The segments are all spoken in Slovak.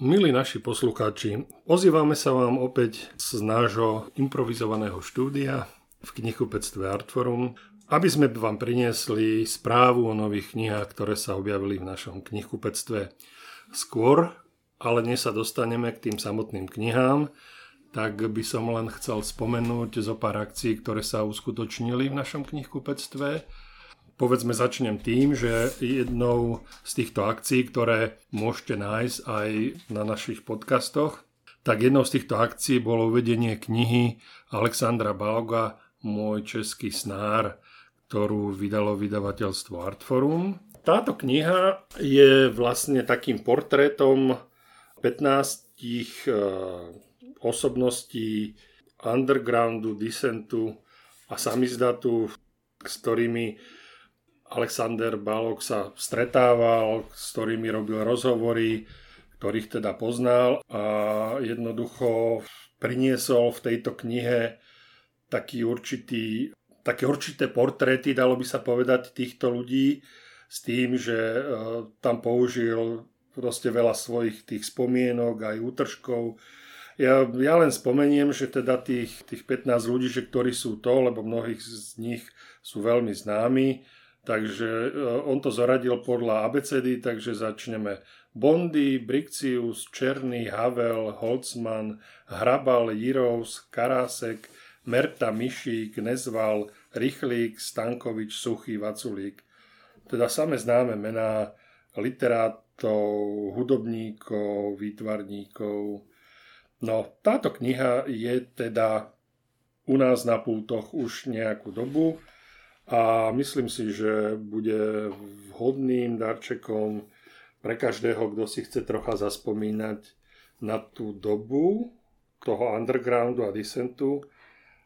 Milí naši poslucháči, ozývame sa vám opäť z nášho improvizovaného štúdia v knihkupectve Artforum, aby sme vám priniesli správu o nových knihách, ktoré sa objavili v našom knihkupectve. Skôr, ale dnes sa dostaneme k tým samotným knihám, tak by som len chcel spomenúť zo pár akcií, ktoré sa uskutočnili v našom knihkupectve povedzme začnem tým, že jednou z týchto akcií, ktoré môžete nájsť aj na našich podcastoch, tak jednou z týchto akcií bolo uvedenie knihy Alexandra Baloga Môj český snár, ktorú vydalo vydavateľstvo Artforum. Táto kniha je vlastne takým portrétom 15 eh, osobností undergroundu, disentu a samizdatu, s ktorými Alexander Balok sa stretával, s ktorými robil rozhovory, ktorých teda poznal a jednoducho priniesol v tejto knihe taký určitý, také určité portréty, dalo by sa povedať, týchto ľudí s tým, že e, tam použil proste veľa svojich tých spomienok, aj útržkov. Ja, ja len spomeniem, že teda tých, tých 15 ľudí, že ktorí sú to, lebo mnohých z nich sú veľmi známi, Takže e, on to zaradil podľa ABCD, takže začneme Bondy, Brixius, Černý, Havel, Holzman, Hrabal, Jirovs, Karásek, Merta, Mišík, Nezval, Rychlík, Stankovič, Suchý, Vaculík. Teda same známe mená literátov, hudobníkov, výtvarníkov. No, táto kniha je teda u nás na pultoch už nejakú dobu a myslím si, že bude vhodným darčekom pre každého, kto si chce trocha zaspomínať na tú dobu toho undergroundu a disentu.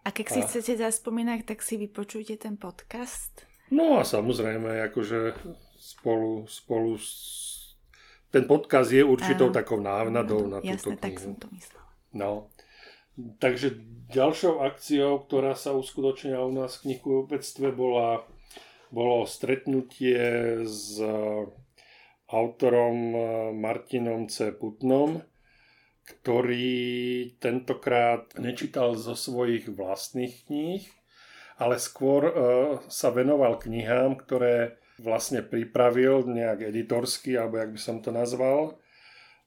A keď si a... chcete zaspomínať, tak si vypočujte ten podcast. No a samozrejme, akože spolu, spolu s... ten podcast je určitou Áno. takou návnadou na túto Jasne, knihu. tak som to myslel. No. Takže ďalšou akciou, ktorá sa uskutočnila u nás v knihkupectve, bola, bolo stretnutie s autorom Martinom C. Putnom, ktorý tentokrát nečítal zo svojich vlastných kníh, ale skôr uh, sa venoval knihám, ktoré vlastne pripravil nejak editorsky, alebo jak by som to nazval,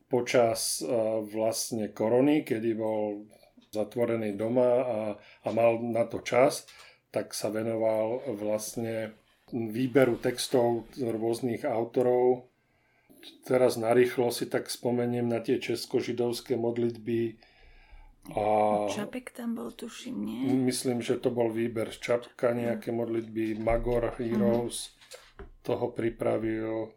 počas vlastne korony, kedy bol zatvorený doma a, a mal na to čas, tak sa venoval vlastne výberu textov rôznych autorov. Teraz narýchlo si tak spomeniem na tie česko-židovské modlitby. A Čapek tam bol, tuším, nie? Myslím, že to bol výber z Čapka, nejaké modlitby. Magor Heroes uh-huh. toho pripravil.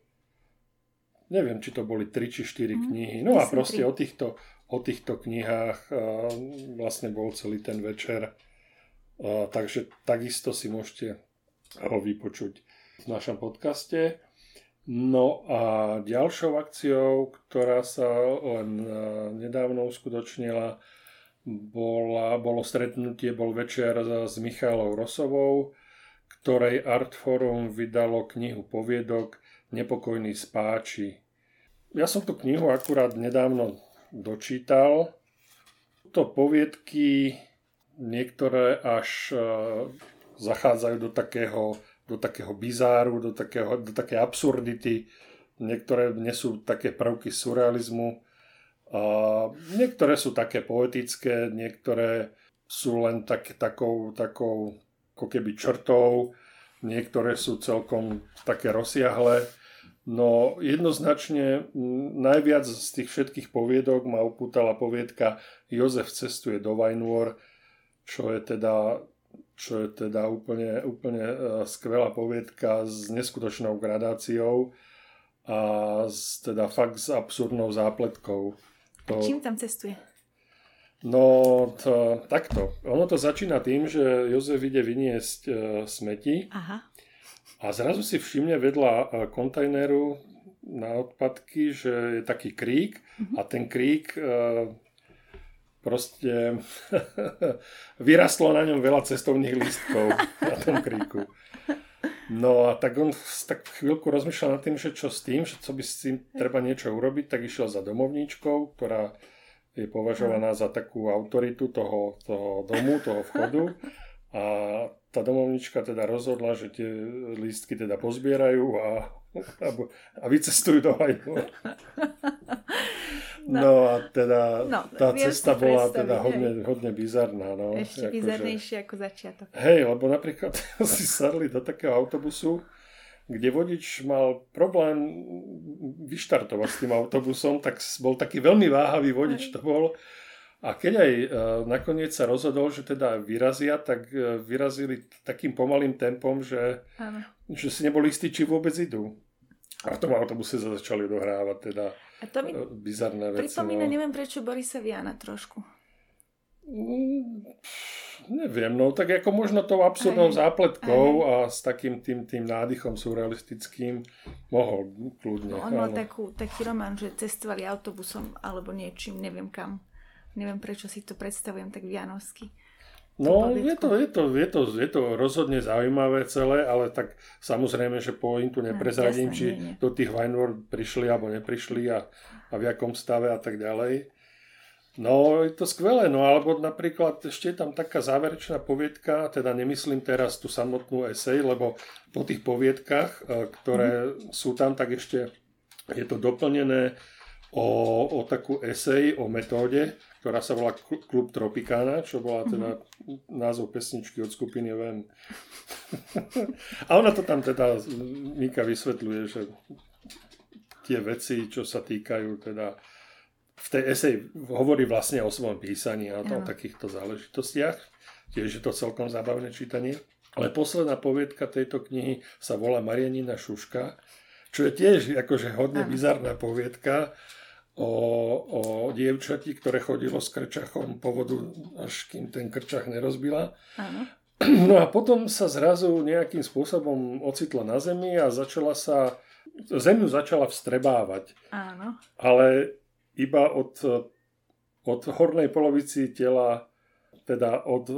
Neviem, či to boli 3 či 4 uh-huh. knihy. No a proste o týchto, o týchto knihách vlastne bol celý ten večer. Takže takisto si môžete ho vypočuť v našom podcaste. No a ďalšou akciou, ktorá sa len nedávno uskutočnila, bola, bolo stretnutie, bol večer s Michalou Rosovou, ktorej Artforum vydalo knihu poviedok Nepokojný spáči. Ja som tú knihu akurát nedávno dočítal. To poviedky niektoré až e, zachádzajú do takého, do takého bizáru, do, takého, do také absurdity. Niektoré nesú také prvky surrealizmu. A niektoré sú také poetické, niektoré sú len tak, takou, takou ako keby črtou, niektoré sú celkom také rozsiahle No jednoznačne najviac z tých všetkých poviedok ma upútala poviedka Jozef cestuje do Vajnôr, čo je teda, čo je teda úplne, úplne e, skvelá poviedka s neskutočnou gradáciou a s, teda fakt s absurdnou zápletkou. To... A čím tam cestuje? No, to, takto. Ono to začína tým, že Jozef ide vyniesť e, smeti. Aha a zrazu si všimne vedľa e, kontajneru na odpadky, že je taký krík mm-hmm. a ten krík e, proste vyrastlo na ňom veľa cestovných lístkov na tom kríku. No a tak on tak chvíľku rozmýšľal nad tým, že čo s tým, že co by s tým treba niečo urobiť, tak išiel za domovníčkou, ktorá je považovaná za takú autoritu toho, toho domu, toho vchodu. A tá domovnička teda rozhodla, že tie lístky teda pozbierajú a, a, a vycestujú do hajnu. No. no a teda no, tá cesta bola teda hodne, hodne bizarná. No, Ešte ako bizarnejšie že... ako začiatok. Hej, lebo napríklad si sadli do takého autobusu, kde vodič mal problém vyštartovať s tým autobusom, tak bol taký veľmi váhavý vodič to bol a keď aj uh, nakoniec sa rozhodol, že teda vyrazia, tak uh, vyrazili takým pomalým tempom, že, že si neboli istí, či vôbec idú. A v tom autobuse sa začali dohrávať teda a to mi uh, bizarné veci. Pripomína, no. neviem prečo Borisa Viana trošku. Mm, neviem, no tak ako možno tou absurdnou aj, zápletkou aj. a s takým tým, tým nádychom surrealistickým mohol kľudne. No, on mal takú, taký román, že cestovali autobusom alebo niečím, neviem kam. Neviem, prečo si to predstavujem tak vianovsky. No, je to, je, to, je, to, je to rozhodne zaujímavé celé, ale tak samozrejme, že pointu neprezradím, no, či nie, nie. do tých Wineworld prišli alebo neprišli a, a v jakom stave a tak ďalej. No, je to skvelé, no alebo napríklad ešte je tam taká záverečná poviedka, teda nemyslím teraz tú samotnú esej, lebo po tých poviedkach, e, ktoré mm. sú tam, tak ešte je to doplnené o, o takú esej o metóde, ktorá sa volá Klub Tropicana, čo bola teda mm-hmm. názov pesničky od skupiny Ven. a ona to tam teda, Mika vysvetľuje, že tie veci, čo sa týkajú teda v tej esej hovorí vlastne o svojom písaní a o takýchto záležitostiach. Tiež je to celkom zábavné čítanie. Ale posledná poviedka tejto knihy sa volá Marianina Šuška, čo je tiež akože hodne bizarná poviedka o, o dievčati, ktoré chodilo s krčachom po vodu, až kým ten krčach nerozbila. Áno. No a potom sa zrazu nejakým spôsobom ocitla na zemi a začala sa, zemiu začala vstrebávať. Áno. Ale iba od, od hornej polovici tela, teda od,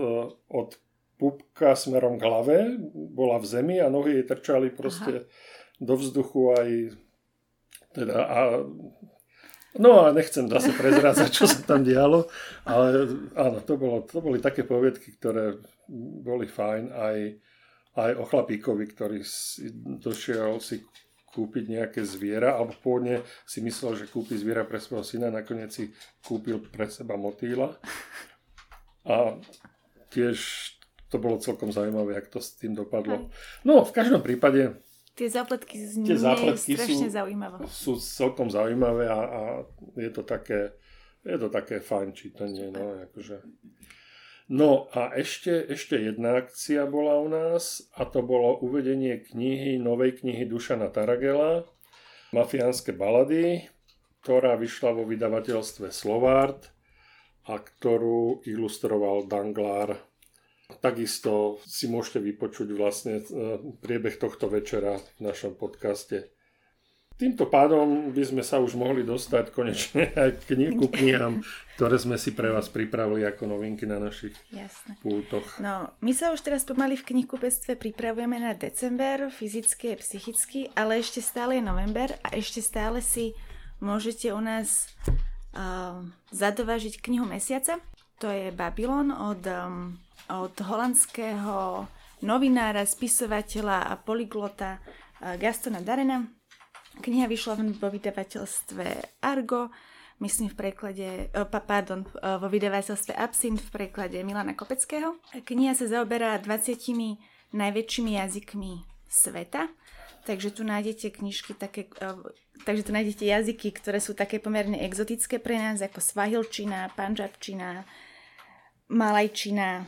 od pupka smerom k hlave, bola v zemi a nohy jej trčali proste Aha. do vzduchu aj teda a No a nechcem zase prezrázať, čo sa tam dialo, ale áno, to, bolo, to boli také poviedky, ktoré boli fajn aj, aj o chlapíkovi, ktorý si došiel si kúpiť nejaké zviera, alebo pôvodne si myslel, že kúpi zviera pre svojho syna, nakoniec si kúpil pre seba motýla. A tiež to bolo celkom zaujímavé, jak to s tým dopadlo. No, v každom prípade Tie zápletky z tie zápletky strašne sú, zaujímavé. Sú celkom zaujímavé a, a je to také je to také fajn čítanie. No, akože. no a ešte, ešte jedna akcia bola u nás a to bolo uvedenie knihy, novej knihy Dušana Taragela, Mafiánske balady, ktorá vyšla vo vydavateľstve Slovart a ktorú ilustroval Danglár Takisto si môžete vypočuť vlastne e, priebeh tohto večera v našom podcaste. Týmto pádom by sme sa už mohli dostať konečne aj k knihu knihám, ktoré sme si pre vás pripravili ako novinky na našich Jasne. pútoch. No, my sa už teraz pomaly v knihkupectve pripravujeme na december, fyzicky a psychicky, ale ešte stále je november a ešte stále si môžete u nás uh, zadovážiť knihu mesiaca. To je Babylon od um, od holandského novinára, spisovateľa a polyglota eh, Gastona Darena. Kniha vyšla vo vydavateľstve Argo, myslím v preklade, eh, pardon, eh, vo vydavateľstve Absint v preklade Milana Kopeckého. Kniha sa zaoberá 20 najväčšími jazykmi sveta, takže tu nájdete knižky také, takže tu nájdete jazyky, ktoré sú také pomerne exotické pre nás, ako svahilčina, panžabčina, malajčina,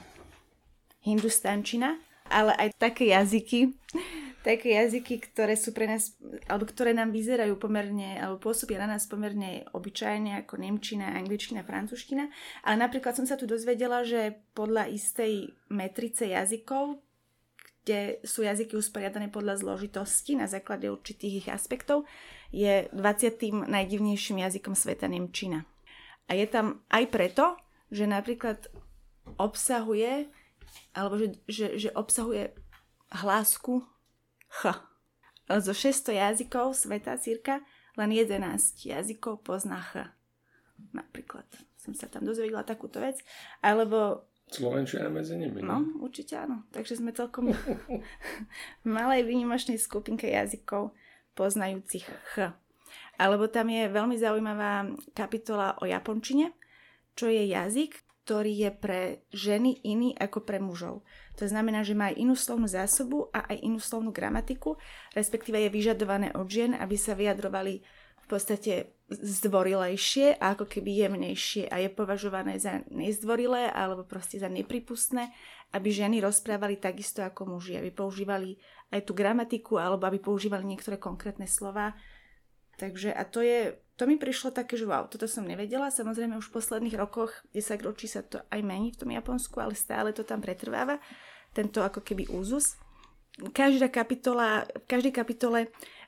hindustančina, ale aj také jazyky, také jazyky, ktoré sú pre nás, alebo ktoré nám vyzerajú pomerne, alebo pôsobia na nás pomerne obyčajne, ako nemčina, angličtina, francúzština. Ale napríklad som sa tu dozvedela, že podľa istej metrice jazykov, kde sú jazyky usporiadané podľa zložitosti na základe určitých ich aspektov, je 20. najdivnejším jazykom sveta Nemčina. A je tam aj preto, že napríklad obsahuje alebo že, že, že obsahuje hlásku Ch. Zo 600 jazykov sveta cirka len 11 jazykov pozná Ch. Napríklad som sa tam dozvedela takúto vec. Alebo Slovenčina medzi nimi. No, určite áno. Takže sme celkom v malej výnimočnej skupinke jazykov poznajúcich Ch. Alebo tam je veľmi zaujímavá kapitola o japončine, čo je jazyk, ktorý je pre ženy iný ako pre mužov. To znamená, že má aj inú slovnú zásobu a aj inú slovnú gramatiku, respektíve je vyžadované od žien, aby sa vyjadrovali v podstate zdvorilejšie a ako keby jemnejšie a je považované za nezdvorilé alebo proste za nepripustné, aby ženy rozprávali takisto ako muži, aby používali aj tú gramatiku alebo aby používali niektoré konkrétne slova, Takže a to je, to mi prišlo také, že wow, toto som nevedela. Samozrejme už v posledných rokoch, 10 ročí sa to aj mení v tom Japonsku, ale stále to tam pretrváva. Tento ako keby úzus. Každá kapitola, v každej kapitole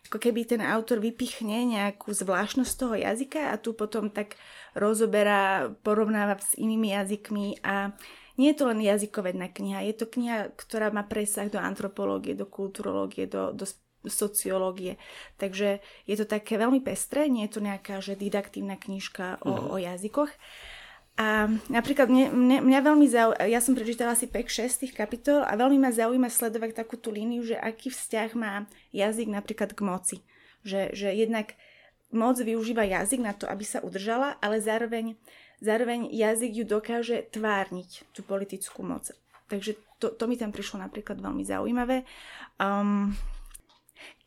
ako keby ten autor vypichne nejakú zvláštnosť toho jazyka a tu potom tak rozoberá, porovnáva s inými jazykmi a nie je to len jazykovedná kniha, je to kniha, ktorá má presah do antropológie, do kulturológie, do, do sociológie. Takže je to také veľmi pestré, nie je to nejaká že didaktívna knižka o, uh-huh. o jazykoch. A napríklad mne, mne, mňa veľmi zaujíma, ja som prečítala asi 5-6 tých kapitol a veľmi ma zaujíma sledovať takú tú líniu, že aký vzťah má jazyk napríklad k moci. Že, že jednak moc využíva jazyk na to, aby sa udržala, ale zároveň, zároveň jazyk ju dokáže tvárniť, tú politickú moc. Takže to, to mi tam prišlo napríklad veľmi zaujímavé. Um,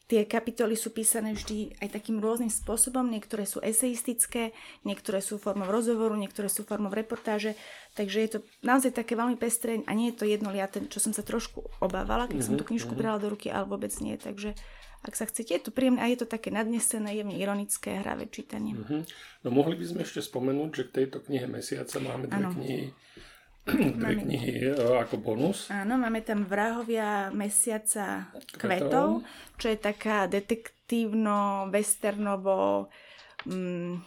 Tie kapitoly sú písané vždy aj takým rôznym spôsobom. Niektoré sú eseistické, niektoré sú formou rozhovoru, niektoré sú formou reportáže. Takže je to naozaj také veľmi pestré a nie je to jednoliaté, čo som sa trošku obávala, keď mm-hmm, som tú mhm, knižku mm-hmm. brala do ruky, ale vôbec nie. Takže ak sa chcete, je to príjemné a je to také nadnesené, jemne ironické, hravé čítanie. Mm-hmm. No mohli by sme ešte spomenúť, že k tejto knihe mesiaca máme dve ano. knihy Dve knihy e, ako bonus. Áno, máme tam Vrahovia mesiaca kvetov, čo je taká detektívno-westernovo mm,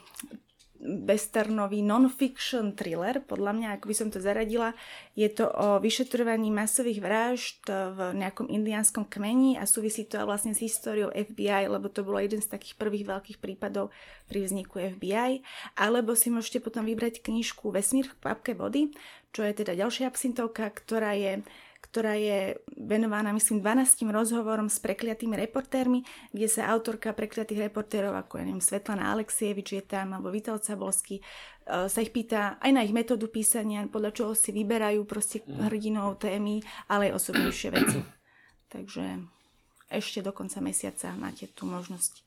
westernový non-fiction thriller, podľa mňa, ako by som to zaradila. Je to o vyšetrovaní masových vražd v nejakom indiánskom kmeni a súvisí to vlastne s históriou FBI, lebo to bolo jeden z takých prvých veľkých prípadov pri vzniku FBI. Alebo si môžete potom vybrať knižku Vesmír v papke vody, čo je teda ďalšia absintovka, ktorá je ktorá je venovaná, myslím, 12 rozhovorom s prekliatými reportérmi, kde sa autorka prekliatých reportérov, ako ja neviem, Svetlana Alexievič je tam, alebo Vital Cabolský, e, sa ich pýta aj na ich metódu písania, podľa čoho si vyberajú proste mhm. hrdinou témy, ale aj osobnejšie veci. Takže ešte do konca mesiaca máte tú možnosť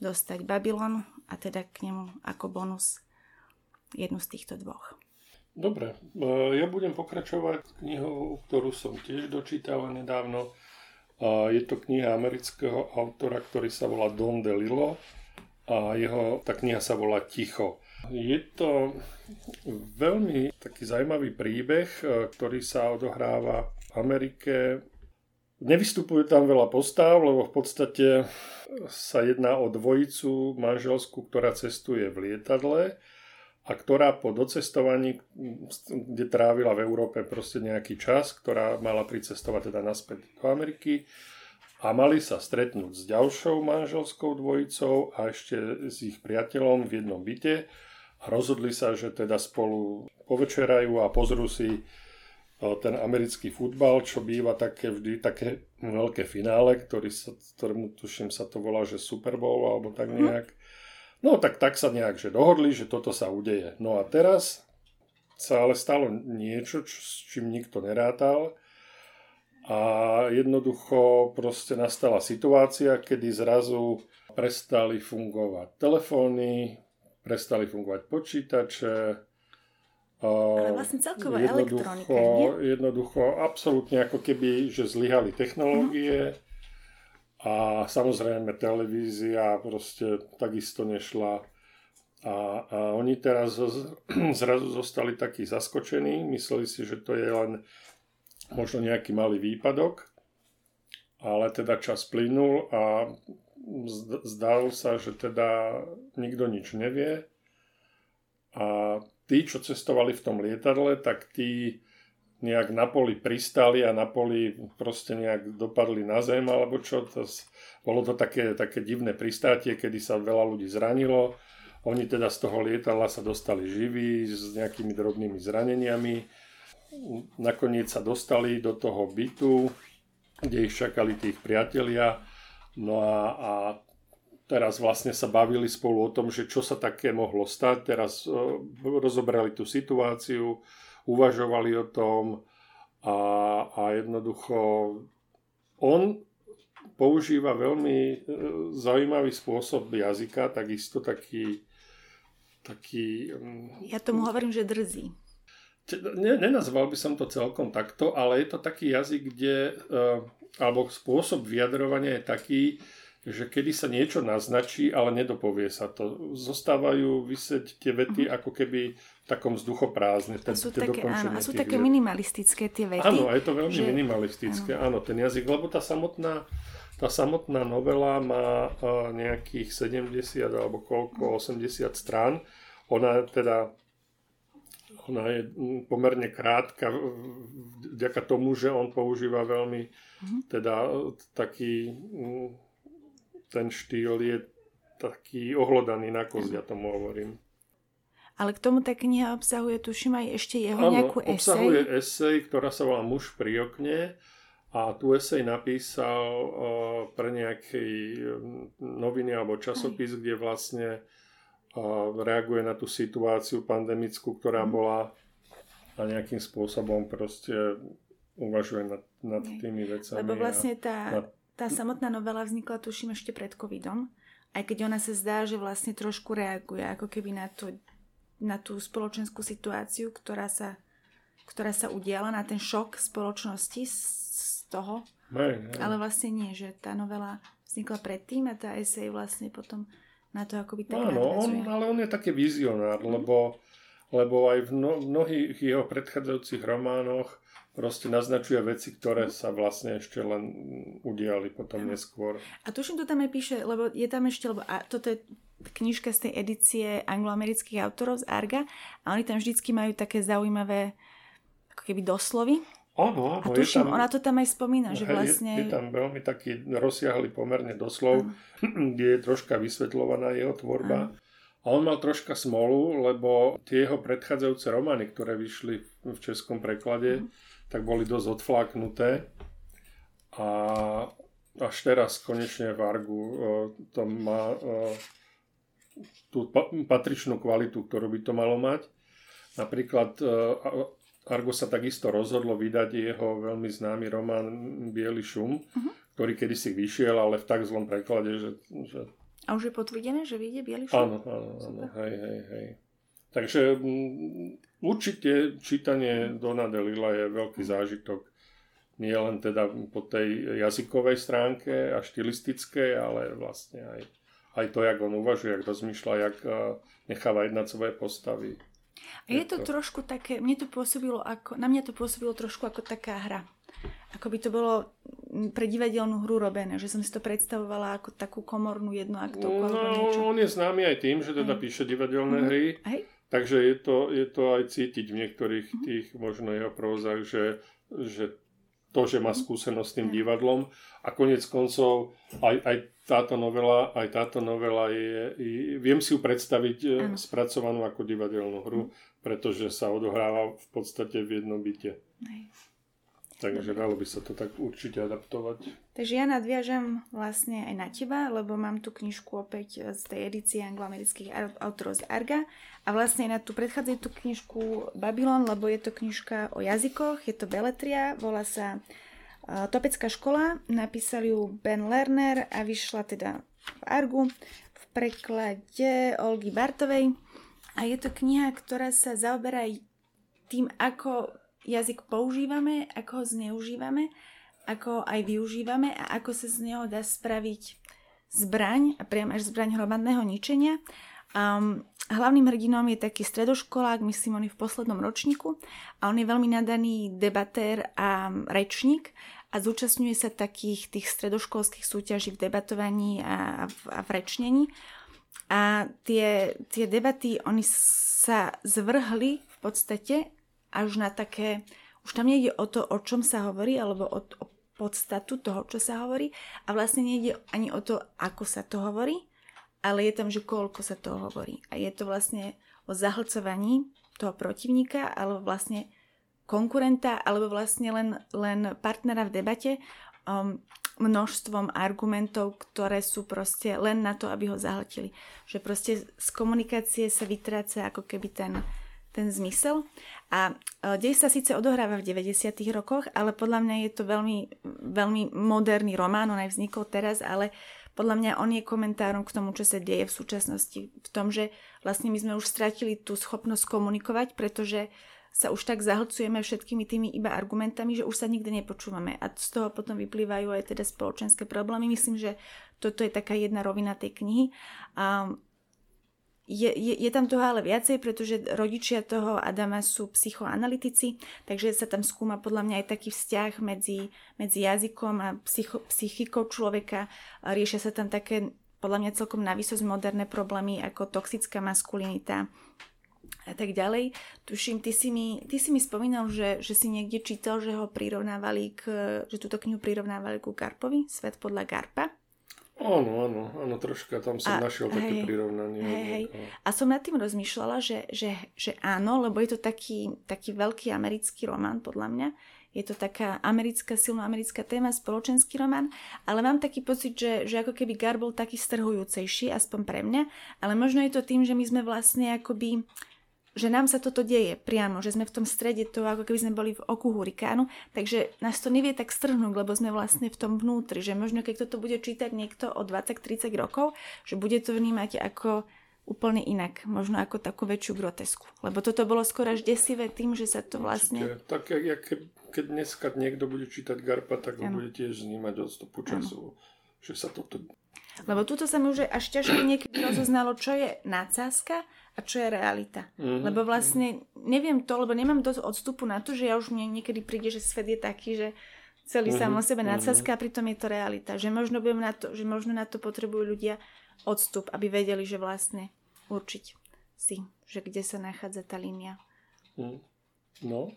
dostať Babylon a teda k nemu ako bonus jednu z týchto dvoch. Dobre, e, ja budem pokračovať knihou, ktorú som tiež dočítal nedávno. Je to kniha amerického autora, ktorý sa volá Don DeLillo a jeho, tá kniha sa volá Ticho. Je to veľmi taký zaujímavý príbeh, e, ktorý sa odohráva v Amerike. Nevystupuje tam veľa postav, lebo v podstate sa jedná o dvojicu manželskú, ktorá cestuje v lietadle a ktorá po docestovaní, kde trávila v Európe proste nejaký čas, ktorá mala pricestovať teda naspäť do Ameriky a mali sa stretnúť s ďalšou manželskou dvojicou a ešte s ich priateľom v jednom byte a rozhodli sa, že teda spolu povečerajú a pozrú si ten americký futbal, čo býva také vždy také veľké finále, ktorý sa, ktorému tuším sa to volá, že Super Bowl alebo tak mhm. nejak. Mm No tak, tak sa nejak že dohodli, že toto sa udeje. No a teraz sa ale stalo niečo, čo, s čím nikto nerátal a jednoducho proste nastala situácia, kedy zrazu prestali fungovať telefóny, prestali fungovať počítače, ale vlastne celkovo elektronika, nie? Jednoducho, absolútne ako keby, že zlyhali technológie, mm a samozrejme televízia proste takisto nešla. A, a oni teraz zrazu zostali takí zaskočení, mysleli si, že to je len možno nejaký malý výpadok, ale teda čas plynul a zdalo sa, že teda nikto nič nevie. A tí, čo cestovali v tom lietadle, tak tí nejak na poli pristali a na poli proste nejak dopadli na zem alebo čo. To, bolo to také, také divné pristátie, kedy sa veľa ľudí zranilo. Oni teda z toho lietadla sa dostali živí s nejakými drobnými zraneniami. Nakoniec sa dostali do toho bytu, kde ich čakali tých priatelia. No a, a teraz vlastne sa bavili spolu o tom, že čo sa také mohlo stať. Teraz uh, rozobrali tú situáciu uvažovali o tom a, a jednoducho on používa veľmi e, zaujímavý spôsob jazyka, takisto taký, taký... Mm, ja tomu hovorím, že drzí. Ne, nenazval by som to celkom takto, ale je to taký jazyk, kde, e, alebo spôsob vyjadrovania je taký, že kedy sa niečo naznačí, ale nedopovie sa to. Zostávajú vysieť tie vety uh-huh. ako keby v takom vzduchoprázdne. Ten, sú také, áno, a sú také viet. minimalistické tie vety. Áno, a je to veľmi že... minimalistické. Áno. áno, ten jazyk, lebo tá samotná, tá samotná novela má uh, nejakých 70 alebo koľko, 80 strán. Ona teda ona je pomerne krátka vďaka tomu, že on používa veľmi uh-huh. teda taký ten štýl je taký ohlodaný na kost, ja tomu hovorím. Ale k tomu tá kniha obsahuje, tuším aj ešte jeho ano, nejakú esej. obsahuje esej, ktorá sa volá Muž pri okne a tu esej napísal pre nejaký noviny alebo časopis, aj. kde vlastne reaguje na tú situáciu pandemickú, ktorá mm. bola a nejakým spôsobom proste uvažuje nad, nad tými vecami. Lebo vlastne tá, nad tá samotná novela vznikla, tuším, ešte pred covidom, aj keď ona sa zdá, že vlastne trošku reaguje ako keby na, to, na tú spoločenskú situáciu, ktorá sa, ktorá sa udiala, na ten šok spoločnosti z, z toho. Hej, hej. Ale vlastne nie, že tá novela vznikla predtým a tá esej vlastne potom na to akoby tak Áno, on, ale on je taký vizionár, mm. lebo, lebo aj v, no, v mnohých jeho predchádzajúcich románoch proste naznačuje veci, ktoré sa vlastne ešte len udiali potom neskôr. A tuším to tam aj píše, lebo je tam ešte, lebo a toto je knižka z tej edície angloamerických autorov z Arga a oni tam vždycky majú také zaujímavé ako keby doslovy. Áno, áno. A tuším, tam, ona to tam aj spomína, že vlastne... Je, je tam veľmi taký rozsiahly pomerne doslov, áno. kde je troška vysvetľovaná jeho tvorba. Áno. A on mal troška smolu, lebo tie jeho predchádzajúce romány, ktoré vyšli v českom preklade, áno tak boli dosť odfláknuté. A až teraz konečne v Argu uh, to má uh, tú patričnú kvalitu, ktorú by to malo mať. Napríklad uh, Argo sa takisto rozhodlo vydať jeho veľmi známy román Bielý šum, uh-huh. ktorý kedysi vyšiel, ale v tak zlom preklade, že... že... A už je potvrdené, že vyjde Bielý šum? Áno, áno, áno, hej, hej, hej. Takže Určite čítanie Dona Delila je veľký zážitok. Nie len teda po tej jazykovej stránke a štilistickej, ale vlastne aj, aj to, jak on uvažuje, jak rozmýšľa, jak eh, necháva jednať svoje postavy. A je to, to trošku také, mne to pôsobilo ako, na mňa to pôsobilo trošku ako taká hra. Ako by to bolo pre divadelnú hru robené, že som si to predstavovala ako takú komornú jednoaktovku. No, on je známy aj tým, že teda píše divadelné mm. hry. Hej. Takže je to, je to aj cítiť v niektorých mhm. tých možno jeho prózach, že, že to, že má mhm. skúsenosť s tým divadlom a konec koncov aj, aj táto novela, aj táto novela je, je viem si ju predstaviť ano. E, spracovanú ako divadelnú hru, mhm. pretože sa odohráva v podstate v jednom byte. Aj. Takže dalo by sa to tak určite adaptovať. Takže ja nadviažem vlastne aj na teba, lebo mám tu knižku opäť z tej edície angloamerických autorov z Arga. A vlastne na tú predchádzajúcu knižku Babylon, lebo je to knižka o jazykoch, je to beletria, volá sa uh, Topecká škola, napísal ju Ben Lerner a vyšla teda v Argu v preklade Olgy Bartovej. A je to kniha, ktorá sa zaoberá tým, ako jazyk používame, ako ho zneužívame, ako aj využívame a ako sa z neho dá spraviť zbraň a priam až zbraň hromadného ničenia. Um, hlavným hrdinom je taký stredoškolák, myslím, on je v poslednom ročníku a on je veľmi nadaný debatér a rečník a zúčastňuje sa takých tých stredoškolských súťaží v debatovaní a, v, a v rečnení. A tie, tie debaty, oni sa zvrhli v podstate až na také už tam nejde o to, o čom sa hovorí, alebo o, o podstatu toho, čo sa hovorí a vlastne nejde ani o to, ako sa to hovorí, ale je tam, že koľko sa to hovorí. A je to vlastne o zahlcovaní toho protivníka alebo vlastne konkurenta alebo vlastne len, len partnera v debate um, množstvom argumentov, ktoré sú proste len na to, aby ho zahltili. Že proste z komunikácie sa vytráca ako keby ten, ten zmysel. A e, dej sa síce odohráva v 90. rokoch, ale podľa mňa je to veľmi, veľmi moderný román, on aj vznikol teraz, ale podľa mňa on je komentárom k tomu, čo sa deje v súčasnosti. V tom, že vlastne my sme už stratili tú schopnosť komunikovať, pretože sa už tak zahlcujeme všetkými tými iba argumentami, že už sa nikdy nepočúvame. A z toho potom vyplývajú aj teda spoločenské problémy. Myslím, že toto je taká jedna rovina tej knihy. A je, je, je tam toho ale viacej, pretože rodičia toho Adama sú psychoanalytici, takže sa tam skúma podľa mňa aj taký vzťah medzi, medzi jazykom a psycho, psychikou človeka. Riešia sa tam také podľa mňa celkom navýsosť moderné problémy ako toxická maskulinita a tak ďalej. Tuším, ty si mi, ty si mi spomínal, že, že si niekde čítal, že ho prirovnávali k, že túto knihu prirovnávali ku Garpovi, Svet podľa Garpa. Áno, áno, áno, troška tam som a, našiel hej, také prirovnanie. Hej, hej. A som nad tým rozmýšľala, že, že, že áno, lebo je to taký, taký veľký americký román, podľa mňa. Je to taká americká, silno americká téma, spoločenský román, ale mám taký pocit, že, že ako keby Gar bol taký strhujúcejší, aspoň pre mňa, ale možno je to tým, že my sme vlastne akoby že nám sa toto deje priamo, že sme v tom strede toho, ako keby sme boli v oku hurikánu, takže nás to nevie tak strhnúť, lebo sme vlastne v tom vnútri, že možno keď toto bude čítať niekto o 20-30 rokov, že bude to vnímať ako úplne inak, možno ako takú väčšiu grotesku. Lebo toto bolo skoro až desivé tým, že sa to vlastne... Určite. Tak jak, keď dneska niekto bude čítať Garpa, tak ho ano. bude tiež vnímať odstupu času, ano. že sa toto... Lebo tuto sa mi už až ťažko niekedy rozoznalo, čo je nadsázka a čo je realita. Mm-hmm. Lebo vlastne neviem to, lebo nemám dosť odstupu na to, že ja už mne niekedy príde, že svet je taký, že celý mm-hmm. sám o sebe nadsázka a pritom je to realita. Že možno, na to, že možno na to potrebujú ľudia odstup, aby vedeli, že vlastne určiť si, že kde sa nachádza tá línia. Mm. No.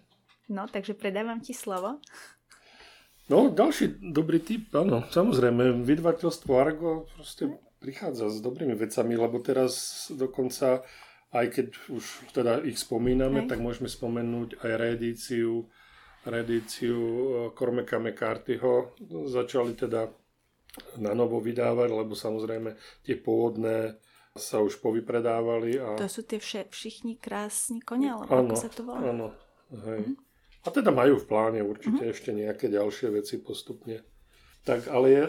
No, takže predávam ti slovo. No, ďalší dobrý typ, áno. Samozrejme, vydavateľstvo Argo proste prichádza s dobrými vecami, lebo teraz dokonca aj keď už teda ich spomíname, Hej. tak môžeme spomenúť aj reedíciu, reedíciu Cormaca e, McCarthyho. Začali teda na novo vydávať, lebo samozrejme tie pôvodné sa už povypredávali. A... To sú tie vše, všichni krásni konia, alebo ano, ako sa to volá? Áno, hej. Mm-hmm. A teda majú v pláne určite mm-hmm. ešte nejaké ďalšie veci postupne. Tak ale je,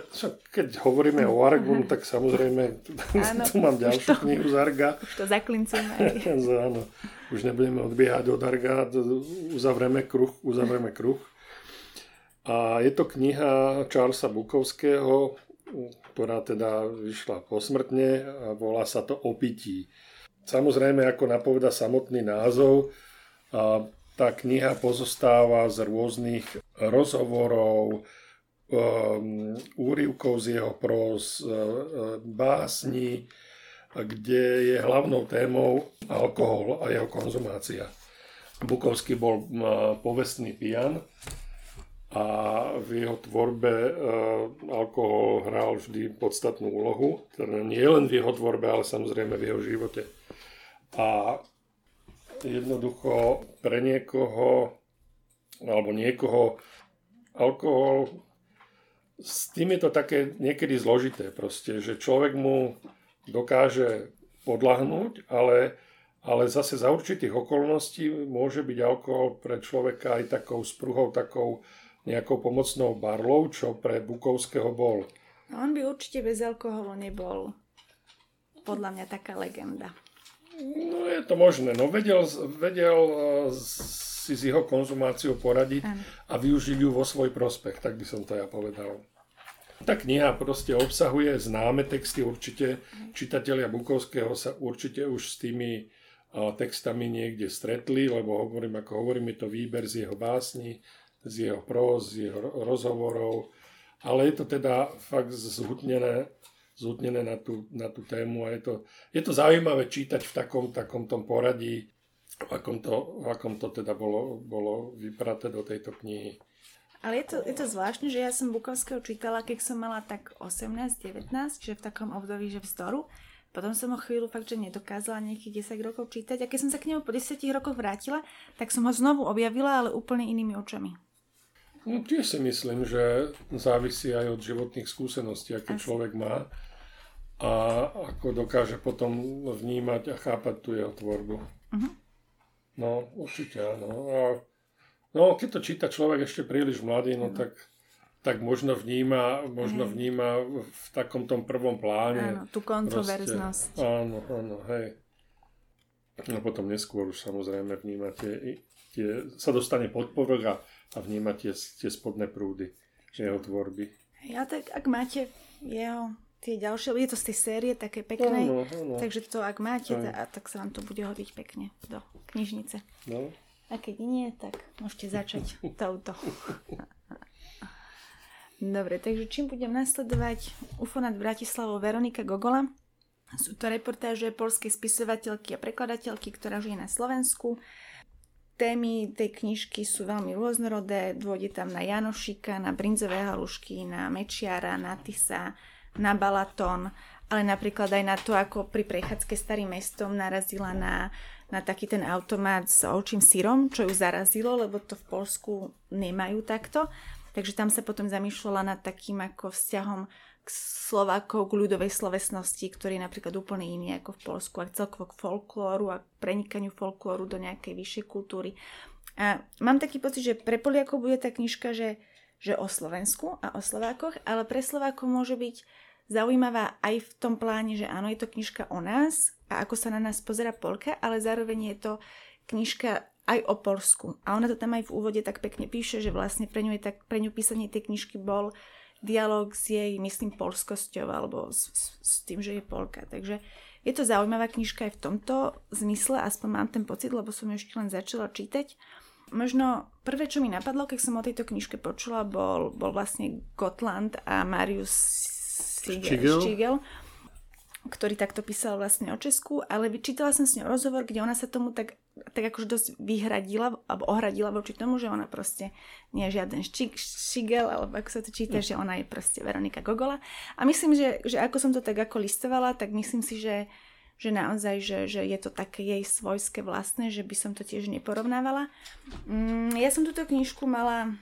keď hovoríme o Argun, tak samozrejme áno, tu mám ďalšiu to, knihu z Arga. Už to zaklincujeme. áno, už nebudeme odbiehať od Arga, uzavrieme kruh, uzavrieme kruh. A je to kniha Charlesa Bukovského, ktorá teda vyšla posmrtne a volá sa to Opití. Samozrejme, ako napoveda samotný názov, a tá kniha pozostáva z rôznych rozhovorov, Um, úrivkov z jeho pros, uh, uh, básni, kde je hlavnou témou alkohol a jeho konzumácia. Bukovský bol uh, povestný pijan a v jeho tvorbe alkohol hral vždy podstatnú úlohu. Teda nie len v jeho tvorbe, ale samozrejme v jeho živote. A jednoducho pre niekoho alebo niekoho alkohol s tým je to také niekedy zložité proste, že človek mu dokáže podlahnúť, ale, ale zase za určitých okolností môže byť alkohol pre človeka aj takou spruhou, takou nejakou pomocnou barlou, čo pre Bukovského bol. No, on by určite bez alkoholu nebol podľa mňa taká legenda. No je to možné. No vedel, vedel si s jeho konzumáciou poradiť ano. a využiť ju vo svoj prospech, tak by som to ja povedal. Tá kniha proste obsahuje známe texty, určite čitatelia Bukovského sa určite už s tými textami niekde stretli, lebo hovorím, ako hovorím, je to výber z jeho básni, z jeho próz, z jeho rozhovorov, ale je to teda fakt zhutnené, zhutnené na tú, na tú tému a je to, je to zaujímavé čítať v takom, takom tom poradí v akom to, v akom to teda bolo, bolo vypraté do tejto knihy. Ale je to, je to zvláštne, že ja som Bukovského čítala, keď som mala tak 18-19, že v takom období, že vzdoru. Potom som ho chvíľu fakt, že nedokázala nejakých 10 rokov čítať a keď som sa k nemu po 10 rokoch vrátila, tak som ho znovu objavila, ale úplne inými očami. No, tiež si myslím, že závisí aj od životných skúseností, aké Asi. človek má a ako dokáže potom vnímať a chápať tú jeho tvorbu. Uh-huh. No, určite áno. A, no, keď to číta človek ešte príliš mladý, no uh-huh. tak tak možno vníma, možno vníma v takom tom prvom pláne. Áno, tú kontroverznosť. Proste, áno, áno, hej. No potom neskôr už samozrejme vníma tie, sa dostane pod povrch a, a vníma tie, tie spodné prúdy jeho tvorby. Ja tak, ak máte jeho tie ďalšie, je to z tej série také pekné, áno, áno. takže to ak máte, tá, tak sa vám to bude hodiť pekne do knižnice. No. A keď nie, tak môžete začať touto. Dobre, takže čím budem nasledovať Ufonat Bratislavou Veronika Gogola. Sú to reportáže polskej spisovateľky a prekladateľky, ktorá žije na Slovensku. Témy tej knižky sú veľmi rôznorodé. Dôjde tam na Janošika, na brinzové halušky, na Mečiara, na Tisa, na Balaton, ale napríklad aj na to, ako pri prechádzke starým mestom narazila na, na taký ten automat s ovčím sírom, čo ju zarazilo, lebo to v Polsku nemajú takto. Takže tam sa potom zamýšľala nad takým ako vzťahom k Slovákov, k ľudovej slovesnosti, ktorý je napríklad úplne iný ako v Polsku a celkovo k folklóru a k prenikaniu folklóru do nejakej vyššej kultúry. A mám taký pocit, že pre Poliakov bude tá knižka, že, že o Slovensku a o Slovákoch, ale pre Slovákov môže byť zaujímavá aj v tom pláne, že áno, je to knižka o nás a ako sa na nás pozera Polka, ale zároveň je to knižka aj o Polsku. A ona to tam aj v úvode tak pekne píše, že vlastne pre ňu, je tak, pre ňu písanie tej knižky bol dialog s jej, myslím, polskosťou alebo s, s, s tým, že je Polka. Takže je to zaujímavá knižka aj v tomto zmysle, aspoň mám ten pocit, lebo som ju ešte len začala čítať. Možno prvé, čo mi napadlo, keď som o tejto knižke počula, bol, bol vlastne Gotland a Marius Stigel ktorý takto písal vlastne o Česku, ale vyčítala som s ňou rozhovor, kde ona sa tomu tak, tak akože dosť vyhradila, alebo ohradila voči tomu, že ona proste nie je žiaden ščig, šigel, alebo ako sa to číta, mm. že ona je proste Veronika Gogola. A myslím, že, že ako som to tak ako listovala, tak myslím si, že, že naozaj, že, že je to také jej svojské vlastné, že by som to tiež neporovnávala. Mm, ja som túto knižku mala,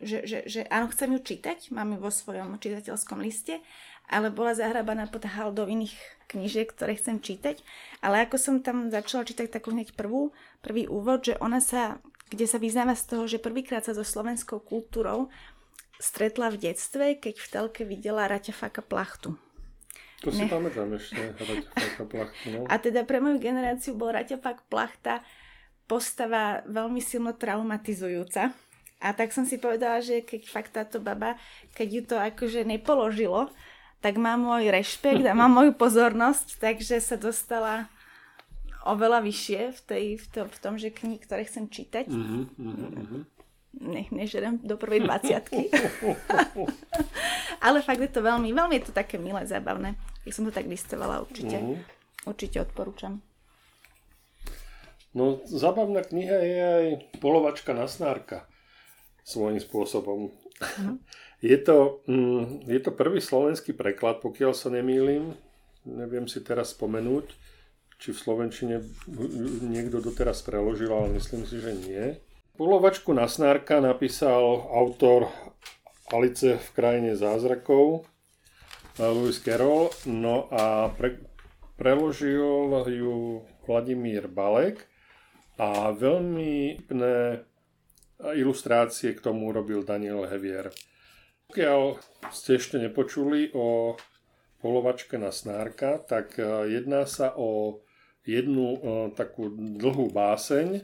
že, že, že áno, chcem ju čítať, mám ju vo svojom čitateľskom liste, ale bola zahrabaná pod haldou iných knížiek, ktoré chcem čítať. Ale ako som tam začala čítať takú hneď prvú, prvý úvod, že ona sa, kde sa vyznáva z toho, že prvýkrát sa so slovenskou kultúrou stretla v detstve, keď v telke videla Raťa Faka Plachtu. To si ne. pamätám ešte, Raťa Faka Plachtu. No. A teda pre moju generáciu bol Raťa Fak Plachta postava veľmi silno traumatizujúca. A tak som si povedala, že keď fakt táto baba, keď ju to akože nepoložilo, tak má môj rešpekt a má moju pozornosť, takže sa dostala oveľa vyššie v, tej, v, to, v tom, že knihy, ktoré chcem čítať. Uh-huh, uh-huh. Nech nežerem do prvej 20 Ale fakt je to veľmi, veľmi je to také milé, zábavné. Keď som to tak listovala, určite, uh-huh. určite odporúčam. No, zábavná kniha je aj polovačka na snárka svojím spôsobom. Uh-huh. Je to, mm, je to prvý slovenský preklad, pokiaľ sa nemýlim. Neviem si teraz spomenúť, či v Slovenčine niekto doteraz preložil, ale myslím si, že nie. Polovačku na snárka napísal autor Alice v krajine zázrakov Lewis Carroll, no a pre, preložil ju Vladimír Balek a veľmi ilustrácie k tomu urobil Daniel Hevier. Pokiaľ ste ešte nepočuli o polovačke na snárka, tak e, jedná sa o jednu e, takú dlhú báseň,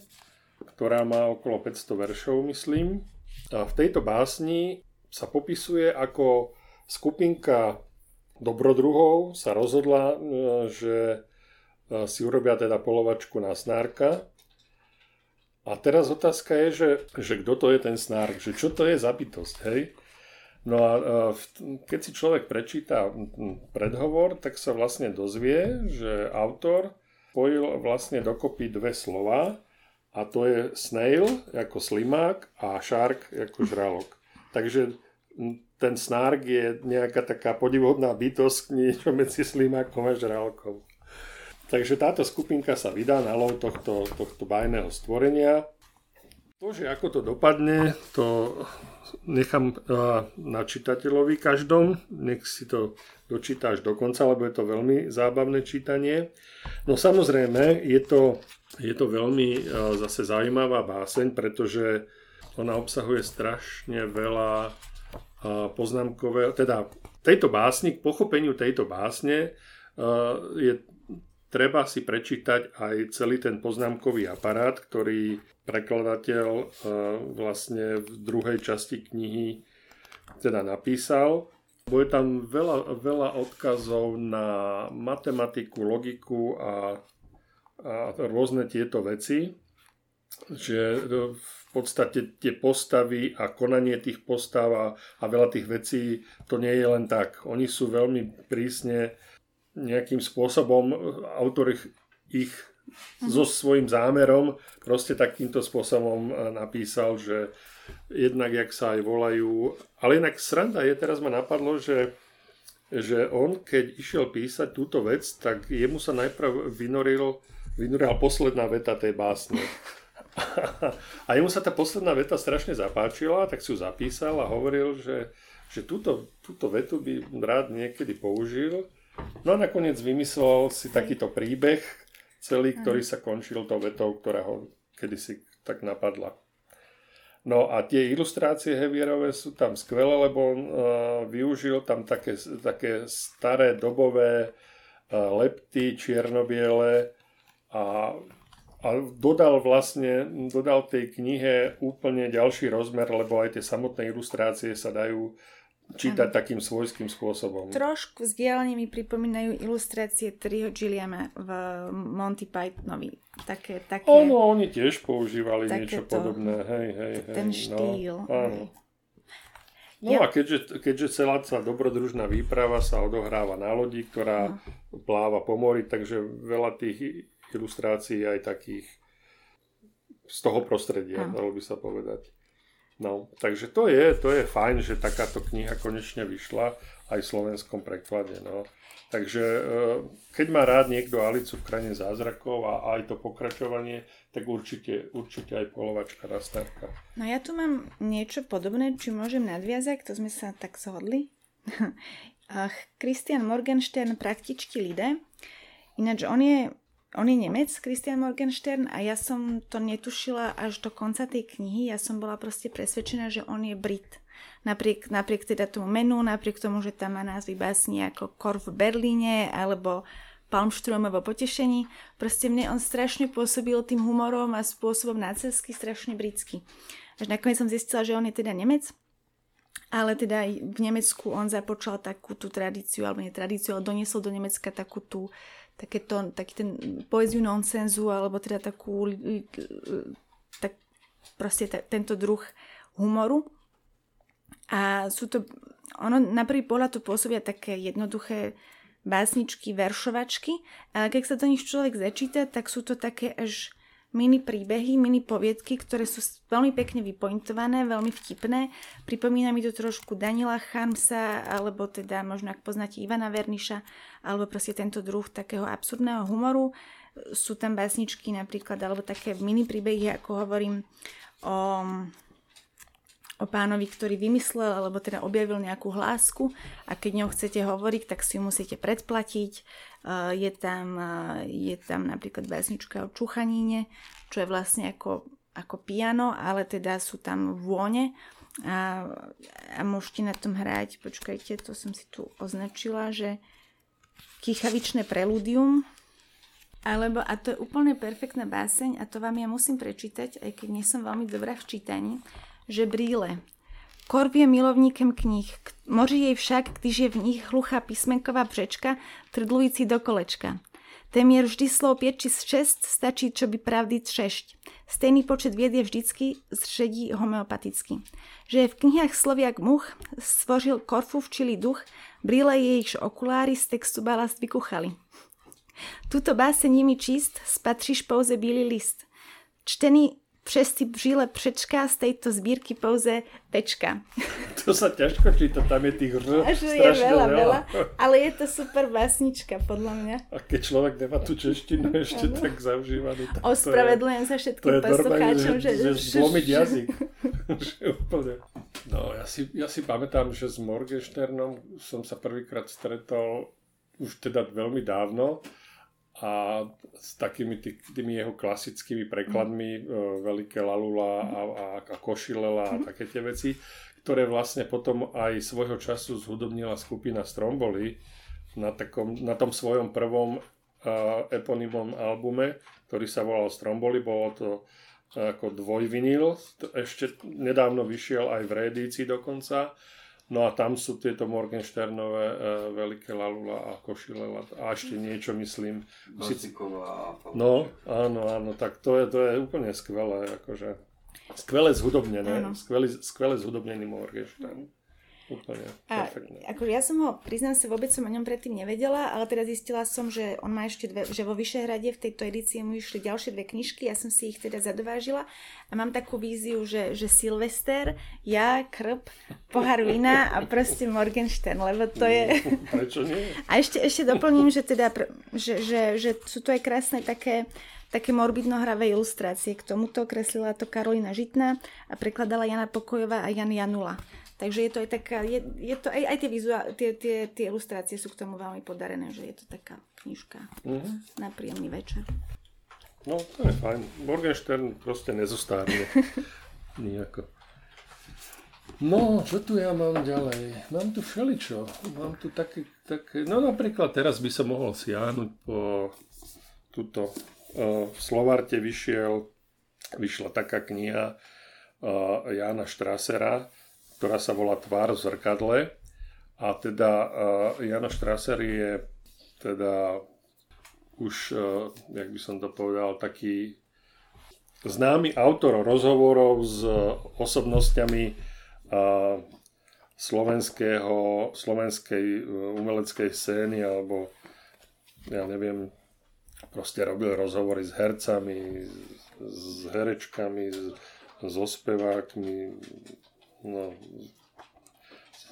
ktorá má okolo 500 veršov, myslím. A v tejto básni sa popisuje, ako skupinka dobrodruhov sa rozhodla, e, že si urobia teda polovačku na snárka. A teraz otázka je, že, že kto to je ten snárk, že čo to je za bytosť, hej? No a keď si človek prečíta predhovor, tak sa vlastne dozvie, že autor spojil vlastne dokopy dve slova a to je snail ako slimák a shark ako žralok. Takže ten snark je nejaká taká podivodná bytosť niečo medzi slimákom a žralkom. Takže táto skupinka sa vydá na lov tohto, tohto bajného stvorenia. To, že ako to dopadne, to nechám na čitateľovi každom. Nech si to dočíta až do konca, lebo je to veľmi zábavné čítanie. No samozrejme, je to je to veľmi e, zase zaujímavá báseň, pretože ona obsahuje strašne veľa e, poznámkového, teda tejto básni, k pochopeniu tejto básne je treba si prečítať aj celý ten poznámkový aparát, ktorý prekladateľ vlastne v druhej časti knihy teda napísal. Bude tam veľa, veľa odkazov na matematiku, logiku a a rôzne tieto veci, že v podstate tie postavy a konanie tých postav a, a veľa tých vecí to nie je len tak. Oni sú veľmi prísne nejakým spôsobom, autor ich, mhm. so svojím zámerom proste takýmto spôsobom e, napísal, že jednak, jak sa aj volajú, ale inak sranda je, teraz ma napadlo, že že on, keď išiel písať túto vec, tak jemu sa najprv vynoril vynurala posledná veta tej básne. A jemu sa tá posledná veta strašne zapáčila, tak si ju zapísal a hovoril, že, že túto, túto vetu by rád niekedy použil. No a nakoniec vymyslel si takýto príbeh celý, ktorý sa končil tou vetou, ktorá ho kedysi tak napadla. No a tie ilustrácie Hevierové sú tam skvelé, lebo on uh, využil tam také, také staré dobové uh, lepty čiernobiele, a, a dodal vlastne, dodal tej knihe úplne ďalší rozmer, lebo aj tie samotné ilustrácie sa dajú čítať ano. takým svojským spôsobom. Trošku vzdialene mi pripomínajú ilustrácie Triho Gilliama v Monty Pythonovi. Také, také, ono, oni tiež používali niečo to, podobné. Hej, hej, hej. Ten štýl. No, áno. No ja. a keďže, keďže celá tá dobrodružná výprava sa odohráva na lodi, ktorá no. pláva po mori, takže veľa tých ilustrácií aj takých z toho prostredia, hm. dalo by sa povedať. No, takže to je, to je fajn, že takáto kniha konečne vyšla aj v slovenskom preklade. No. Takže e, keď má rád niekto Alicu v krajine zázrakov a aj to pokračovanie, tak určite, určite aj polovačka rastárka. No ja tu mám niečo podobné, či môžem nadviazať, to sme sa tak zhodli. Christian Morgenstern Praktičky Lide. Ináč on je on je Nemec, Christian Morgenstern, a ja som to netušila až do konca tej knihy. Ja som bola proste presvedčená, že on je Brit. Napriek, napriek teda tomu menu, napriek tomu, že tam má názvy básni ako Kor v Berlíne alebo Palmštromovo potešení. Proste mne on strašne pôsobil tým humorom a spôsobom nácelsky strašne britský. Až nakoniec som zistila, že on je teda Nemec. Ale teda v Nemecku on započal takú tú tradíciu, alebo nie tradíciu, ale doniesol do Nemecka takú tú takéto, taký ten poéziu nonsenzu, alebo teda takú, tak proste t- tento druh humoru. A sú to, ono na prvý pohľad to pôsobia také jednoduché básničky, veršovačky, ale keď sa do nich človek začíta, tak sú to také až mini príbehy, mini poviedky, ktoré sú veľmi pekne vypointované, veľmi vtipné. Pripomína mi to trošku Daniela Charmsa, alebo teda možno ak poznáte Ivana Verniša, alebo proste tento druh takého absurdného humoru. Sú tam básničky napríklad, alebo také mini príbehy, ako hovorím o o pánovi, ktorý vymyslel alebo teda objavil nejakú hlásku a keď ňou chcete hovoriť, tak si ju musíte predplatiť. Eh, je tam, eh, je tam napríklad básnička o čuchaníne, čo je vlastne ako, ako piano, ale teda sú tam vône a, a môžete na tom hrať, počkajte, to som si tu označila, že kýchavičné preludium, alebo, a to je úplne perfektná báseň a to vám ja musím prečítať, aj keď nie som veľmi dobrá v čítaní že brýle. Korv je milovníkem knih, moří jej však, když je v nich hluchá písmenková břečka, trdlující do kolečka. Téměř vždy slov 5 či 6 stačí, čo by pravdy třešť. Stejný počet vied je vždycky zředí homeopaticky. Že v knihách sloviak much, stvořil korfu včili duch, brýle jejichž okuláry z textu balast vykuchali. Tuto báseň nimi číst, spatříš pouze bílý list. čtený všetci žile přečka z tejto zbírky pouze tečka. To sa ťažko číta, tam je tých r Až je veľa, veľa, ale je to super básnička, podľa mňa. A keď človek nemá tú češtinu ešte ano. tak zaužívaný, tak Ospravedlňujem sa všetkým poslucháčom, že... že, zlomiť jazyk. úplne. No, ja si, ja si pamätám, že s Morgensternom som sa prvýkrát stretol už teda veľmi dávno a s takými tý, tými jeho klasickými prekladmi mm. Veľké Lalula a, a, a Košilela a mm. také tie veci, ktoré vlastne potom aj svojho času zhudobnila skupina Stromboli na, takom, na tom svojom prvom uh, eponymom albume, ktorý sa volal Stromboli, bolo to ako dvojvinyl, ešte nedávno vyšiel aj v reedícii dokonca No a tam sú tieto Morgensternové e, Veľké Lalula a Košile a ešte niečo myslím. Basiková No, áno, áno, tak to je, to je úplne skvelé, akože skvelé zhudobnené, skvelé, skvelé zhudobnený Morgenstern. Úplne a, Ako ja som ho, priznám sa, vôbec som o ňom predtým nevedela, ale teda zistila som, že on má ešte dve, že vo Vyšehrade v tejto edícii mu išli ďalšie dve knižky, ja som si ich teda zadovážila a mám takú víziu, že, že Silvester, ja, krp, pohár vína a proste Morgenstern, lebo to je... Prečo nie? A ešte, ešte doplním, že teda, že, že, že sú to aj krásne také také morbidno-hravé ilustrácie. K tomuto kreslila to Karolina Žitná a prekladala Jana Pokojová a Jan Janula. Takže je to aj taká, je, je to aj, aj tie, vizuál, tie, tie, tie ilustrácie sú k tomu veľmi podarené, že je to taká knižka mm-hmm. na príjemný večer. No, to je fajn. Morgenstern proste nezostárne. Nijako. No, čo tu ja mám ďalej? Mám tu všeličo. Mám tu také, také... No napríklad teraz by som mohol siahnuť po túto... Uh, v Slovarte vyšiel, vyšla taká kniha uh, Jana Štrasera, ktorá sa volá Tvár v zrkadle. A teda uh, Jana Strasser je teda už, uh, jak by som to povedal, taký známy autor rozhovorov s osobnosťami uh, slovenského, slovenskej umeleckej scény alebo ja neviem, proste robil rozhovory s hercami, s herečkami, so spevákmi, no,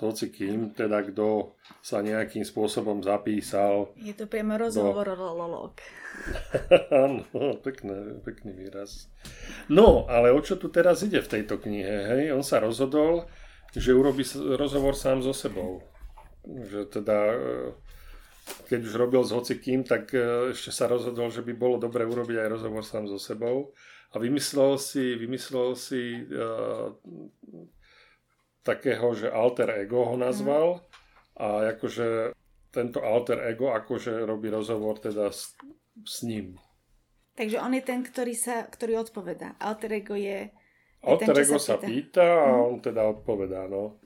hoci kým, teda kto sa nejakým spôsobom zapísal. Je to priamo rozhovor do... lolok. Áno, pekný, pekný výraz. No, ale o čo tu teraz ide v tejto knihe? Hej? On sa rozhodol, že urobí rozhovor sám so sebou. Že teda, e, keď už robil s hocikým, tak e, ešte sa rozhodol, že by bolo dobre urobiť aj rozhovor sám so sebou. A vymyslel si, vymyslel si uh, takého, že alter ego ho nazval a akože tento alter ego akože robí rozhovor teda s, s ním. Takže on je ten, ktorý, sa, ktorý odpovedá. Alter ego je... je alter ten, ego sa pýta. pýta a mhm. on teda odpovedá, no.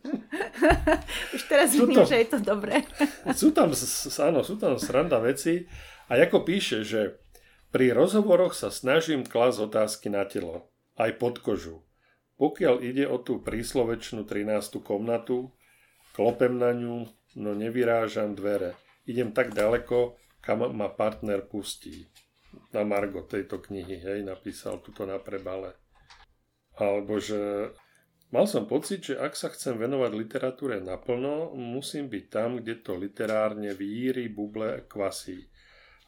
Už teraz vidím, že je to dobré. sú tam, áno, sú tam sranda veci a ako píše, že pri rozhovoroch sa snažím klas otázky na telo, aj pod kožu. Pokiaľ ide o tú príslovečnú 13. komnatu, klopem na ňu, no nevyrážam dvere. Idem tak ďaleko, kam ma partner pustí. Na Margo tejto knihy, hej, napísal tuto na prebale. Alebo že mal som pocit, že ak sa chcem venovať literatúre naplno, musím byť tam, kde to literárne víri, buble, kvasí.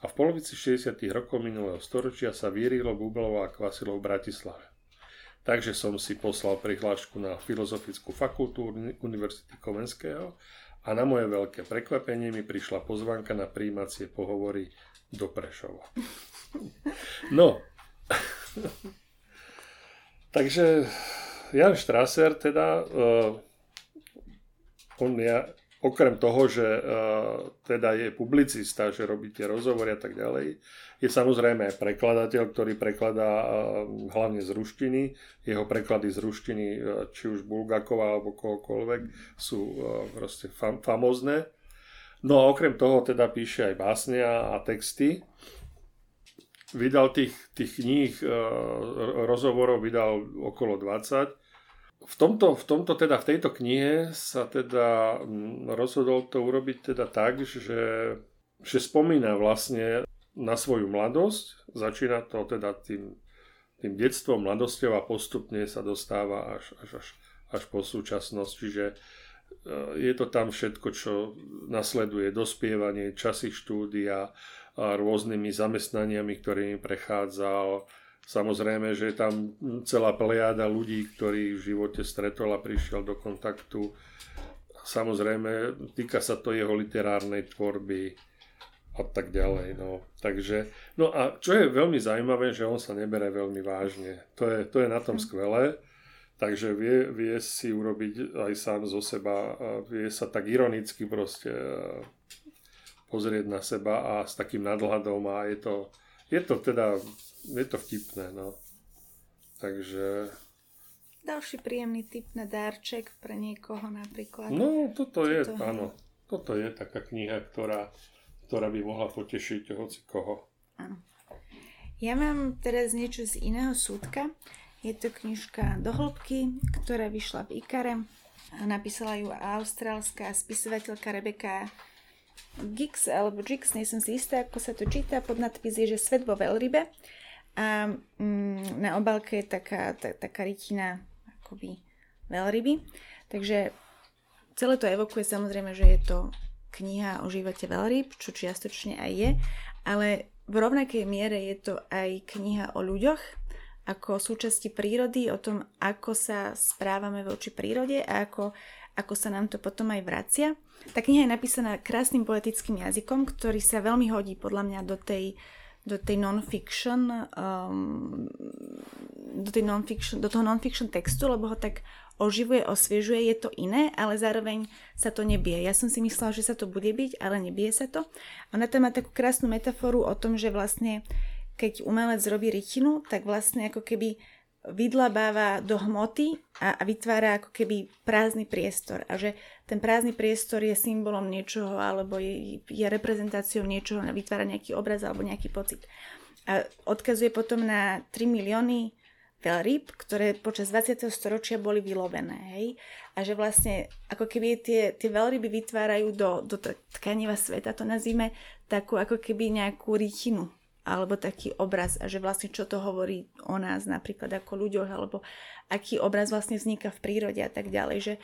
A v polovici 60. rokov minulého storočia sa vírilo, bublilo a kvasilo v Bratislave. Takže som si poslal prihlášku na Filozofickú fakultu Univerzity Komenského a na moje veľké prekvapenie mi prišla pozvanka na príjmacie pohovory do Prešova. No, takže Jan Strasser teda, uh, on ja, okrem toho, že uh, teda je publicista, že robí tie rozhovory a tak ďalej, je samozrejme aj prekladateľ, ktorý prekladá uh, hlavne z ruštiny. Jeho preklady z ruštiny, uh, či už Bulgakova alebo kohokoľvek, sú proste fam- famózne. No a okrem toho teda píše aj básne a texty. Vydal tých, tých kníh, uh, rozhovorov vydal okolo 20 v tomto, v tomto teda, v tejto knihe sa teda mm, rozhodol to urobiť teda tak, že, že spomína vlastne na svoju mladosť, začína to teda tým tým detstvom, mladosťou a postupne sa dostáva až, až, až, až po súčasnosť. Čiže e, je to tam všetko, čo nasleduje dospievanie, časy štúdia, a rôznymi zamestnaniami, ktorými prechádzal. Samozrejme, že je tam celá plejada ľudí, ktorí v živote stretol a prišiel do kontaktu. Samozrejme, týka sa to jeho literárnej tvorby, a tak ďalej. No. Takže, no a čo je veľmi zaujímavé, že on sa nebere veľmi vážne. To je, to je na tom hm. skvelé. Takže vie, vie si urobiť aj sám zo seba, vie sa tak ironicky proste pozrieť na seba a s takým nadhľadom a je to, je to teda, je to vtipné, no. Takže... Další príjemný typ na dárček pre niekoho napríklad. No, toto je, toto... áno. Toto je taká kniha, ktorá ktorá by mohla potešiť hoci koho. Áno. Ja mám teraz niečo z iného súdka. Je to knižka Do hĺbky, ktorá vyšla v Ikare. Napísala ju austrálska spisovateľka Rebeka Gix, alebo Gix, nie som si istá, ako sa to číta. Pod nadpis je, že Svet vo veľrybe. A mm, na obálke je taká, tá, taká rytina akoby veľryby. Takže celé to evokuje samozrejme, že je to kniha o živote veľryb, čo čiastočne aj je, ale v rovnakej miere je to aj kniha o ľuďoch, ako súčasti prírody, o tom, ako sa správame voči prírode a ako, ako sa nám to potom aj vracia. Tá kniha je napísaná krásnym poetickým jazykom, ktorý sa veľmi hodí podľa mňa do tej, do tej non-fiction, um, do, tej non-fiction, do toho non-fiction textu, lebo ho tak oživuje, osviežuje, je to iné, ale zároveň sa to nebije. Ja som si myslela, že sa to bude byť, ale nebije sa to. Ona tam má takú krásnu metaforu o tom, že vlastne keď umelec robí rytinu, tak vlastne ako keby vydlabáva do hmoty a, vytvára ako keby prázdny priestor a že ten prázdny priestor je symbolom niečoho alebo je, je reprezentáciou niečoho, vytvára nejaký obraz alebo nejaký pocit. A odkazuje potom na 3 milióny veľryb, ktoré počas 20. storočia boli vylovené. Hej? A že vlastne ako keby tie, tie veľryby vytvárajú do, do tkaniva sveta, to nazvime takú ako keby nejakú rytinu alebo taký obraz a že vlastne čo to hovorí o nás napríklad ako ľuďoch alebo aký obraz vlastne vzniká v prírode a tak ďalej. Že,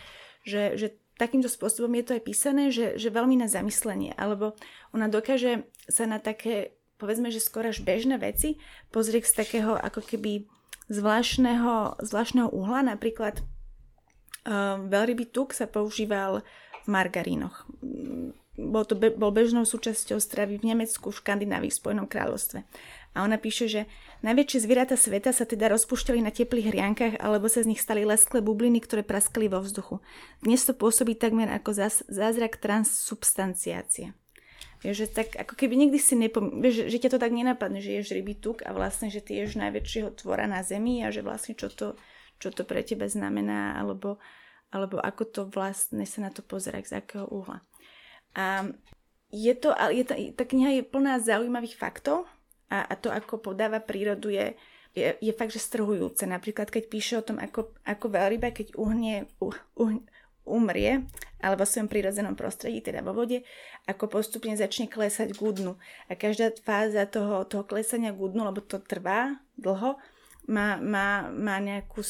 že, že takýmto spôsobom je to aj písané, že, že veľmi na zamyslenie alebo ona dokáže sa na také povedzme, že skoro až bežné veci pozrieť z takého ako keby zvláštneho, zvláštneho uhla. Napríklad um, veľrybý tuk sa používal v margarínoch. Bol to be, bol bežnou súčasťou stravy v Nemecku, v Škandinávii, v Spojenom kráľovstve. A ona píše, že najväčšie zvieratá sveta sa teda rozpúšťali na teplých hriankách alebo sa z nich stali lesklé bubliny, ktoré praskali vo vzduchu. Dnes to pôsobí takmer ako zás, zázrak transsubstanciácie. Že tak ako keby nikdy si nepom... Vieš, že ťa to tak nenapadne, že ješ ryby tuk a vlastne, že ty ješ najväčšieho tvora na zemi a že vlastne čo to, čo to pre teba znamená alebo, alebo ako to vlastne sa na to pozerať, z akého uhla. A je to, je tá, tá kniha je plná zaujímavých faktov a, a to, ako podáva prírodu, je, je, je fakt, že strhujúce. Napríklad, keď píše o tom, ako, ako veľryba, keď uhnie, uh, uh, umrie, alebo v svojom prírodzenom prostredí, teda vo vode, ako postupne začne klesať k dnu. A každá fáza toho, toho klesania k dnu, lebo to trvá dlho, má, má, má nejakú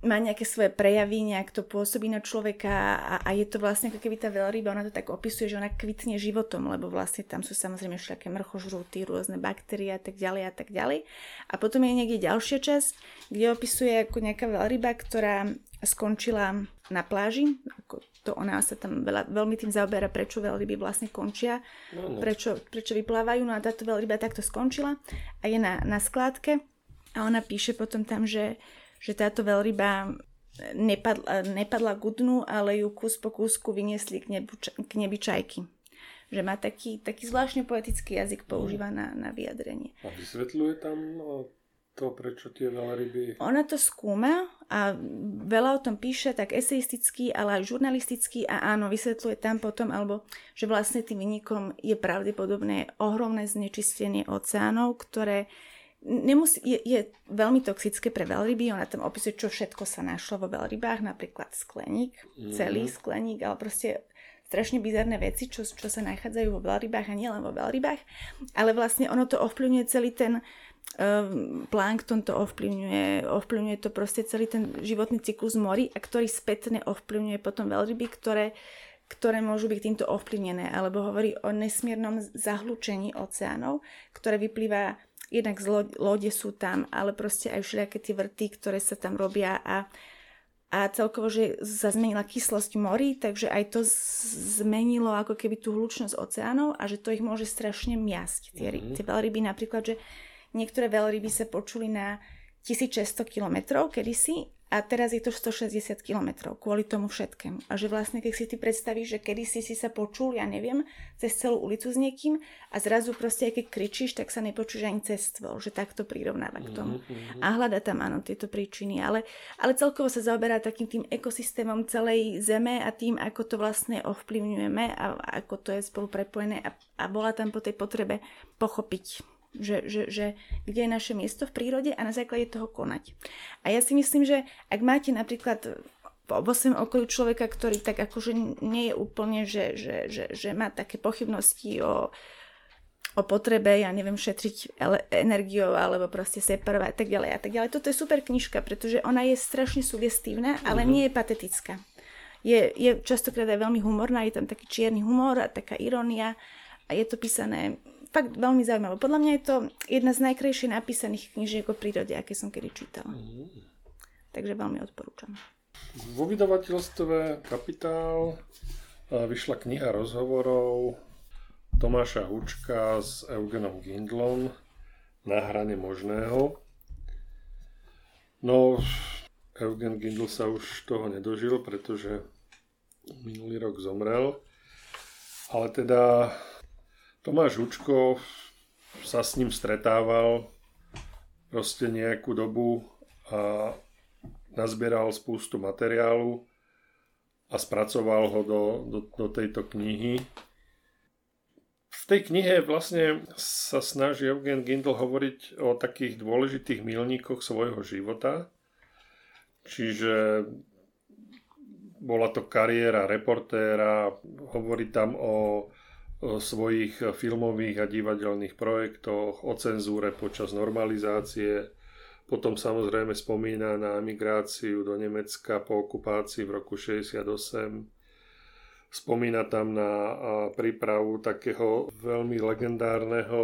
má nejaké svoje prejavy, nejak to pôsobí na človeka a, a je to vlastne ako keby tá veľryba, ona to tak opisuje, že ona kvitne životom, lebo vlastne tam sú samozrejme všaké mrchožrúty, rôzne baktérie a tak ďalej a tak ďalej. A potom je niekde ďalšia časť, kde opisuje ako nejaká veľryba, ktorá skončila na pláži, ako to ona sa tam veľa, veľmi tým zaoberá, prečo veľryby vlastne končia, no, no. Prečo, prečo vyplávajú, no a táto veľryba takto skončila a je na, na skládke a ona píše potom tam, že že táto veľryba nepadla, nepadla k dnu, ale ju kus po kúsku vyniesli k, nebu, k nebi čajky. Že má taký, taký zvláštne poetický jazyk používa na, na vyjadrenie. A vysvetľuje tam to, prečo tie veľryby... Ona to skúma a veľa o tom píše, tak eseisticky, ale aj žurnalisticky a áno, vysvetľuje tam potom, alebo že vlastne tým vynikom je pravdepodobné ohromné znečistenie oceánov, ktoré nemusí, je, je veľmi toxické pre veľryby, ona tam opisuje, čo všetko sa našlo vo veľrybách, napríklad skleník, mm. celý skleník, ale proste strašne bizarné veci, čo, čo sa nachádzajú vo veľrybách a nielen vo veľrybách, ale vlastne ono to ovplyvňuje celý ten, plankton to ovplyvňuje, ovplyvňuje to proste celý ten životný cyklus mori a ktorý spätne ovplyvňuje potom veľryby, ktoré, ktoré môžu byť týmto ovplyvnené, alebo hovorí o nesmiernom zahlučení oceánov, ktoré vyplýva jednak z lode sú tam, ale proste aj všelijaké tie vrty, ktoré sa tam robia a a celkovo, že sa zmenila kyslosť morí, takže aj to zmenilo ako keby tú hlučnosť oceánov a že to ich môže strašne miasť. Tie, mm-hmm. tie veľryby napríklad, že niektoré veľryby sa počuli na 1600 kilometrov kedysi a teraz je to 160 km kvôli tomu všetkému. A že vlastne, keď si ty predstavíš, že kedy si si sa počul, ja neviem, cez celú ulicu s niekým a zrazu proste, keď kričíš, tak sa nepočuješ ani cez tvor, že takto prirovnáva k tomu. Mm-hmm. A hľada tam áno tieto príčiny, ale, ale celkovo sa zaoberá takým tým ekosystémom celej Zeme a tým, ako to vlastne ovplyvňujeme a ako to je spolu prepojené a, a bola tam po tej potrebe pochopiť že, že, že kde je naše miesto v prírode a na základe toho konať. A ja si myslím, že ak máte napríklad vo svojom okolí človeka, ktorý tak akože nie je úplne, že, že, že, že má také pochybnosti o, o potrebe, ja neviem, šetriť energiou alebo proste separovať a tak ďalej a tak ďalej. Toto je super knižka, pretože ona je strašne sugestívna, ale mm-hmm. nie je patetická. Je, je častokrát aj veľmi humorná, je tam taký čierny humor a taká irónia a je to písané fakt veľmi zaujímavé. Podľa mňa je to jedna z najkrajšie napísaných knižiek o prírode, aké som kedy čítala. Mm. Takže veľmi odporúčam. Vo vydavateľstve Kapitál vyšla kniha rozhovorov Tomáša Hučka s Eugenom Gindlom na hrane možného. No, Eugen Gindl sa už toho nedožil, pretože minulý rok zomrel. Ale teda Tomáš Hučko sa s ním stretával proste nejakú dobu a nazbieral spústu materiálu a spracoval ho do, do, do tejto knihy. V tej knihe vlastne sa snaží Eugen Gindl hovoriť o takých dôležitých milníkoch svojho života. Čiže bola to kariéra reportéra, hovorí tam o svojich filmových a divadelných projektoch, o cenzúre počas normalizácie. Potom samozrejme spomína na emigráciu do Nemecka po okupácii v roku 68. Spomína tam na prípravu takého veľmi legendárneho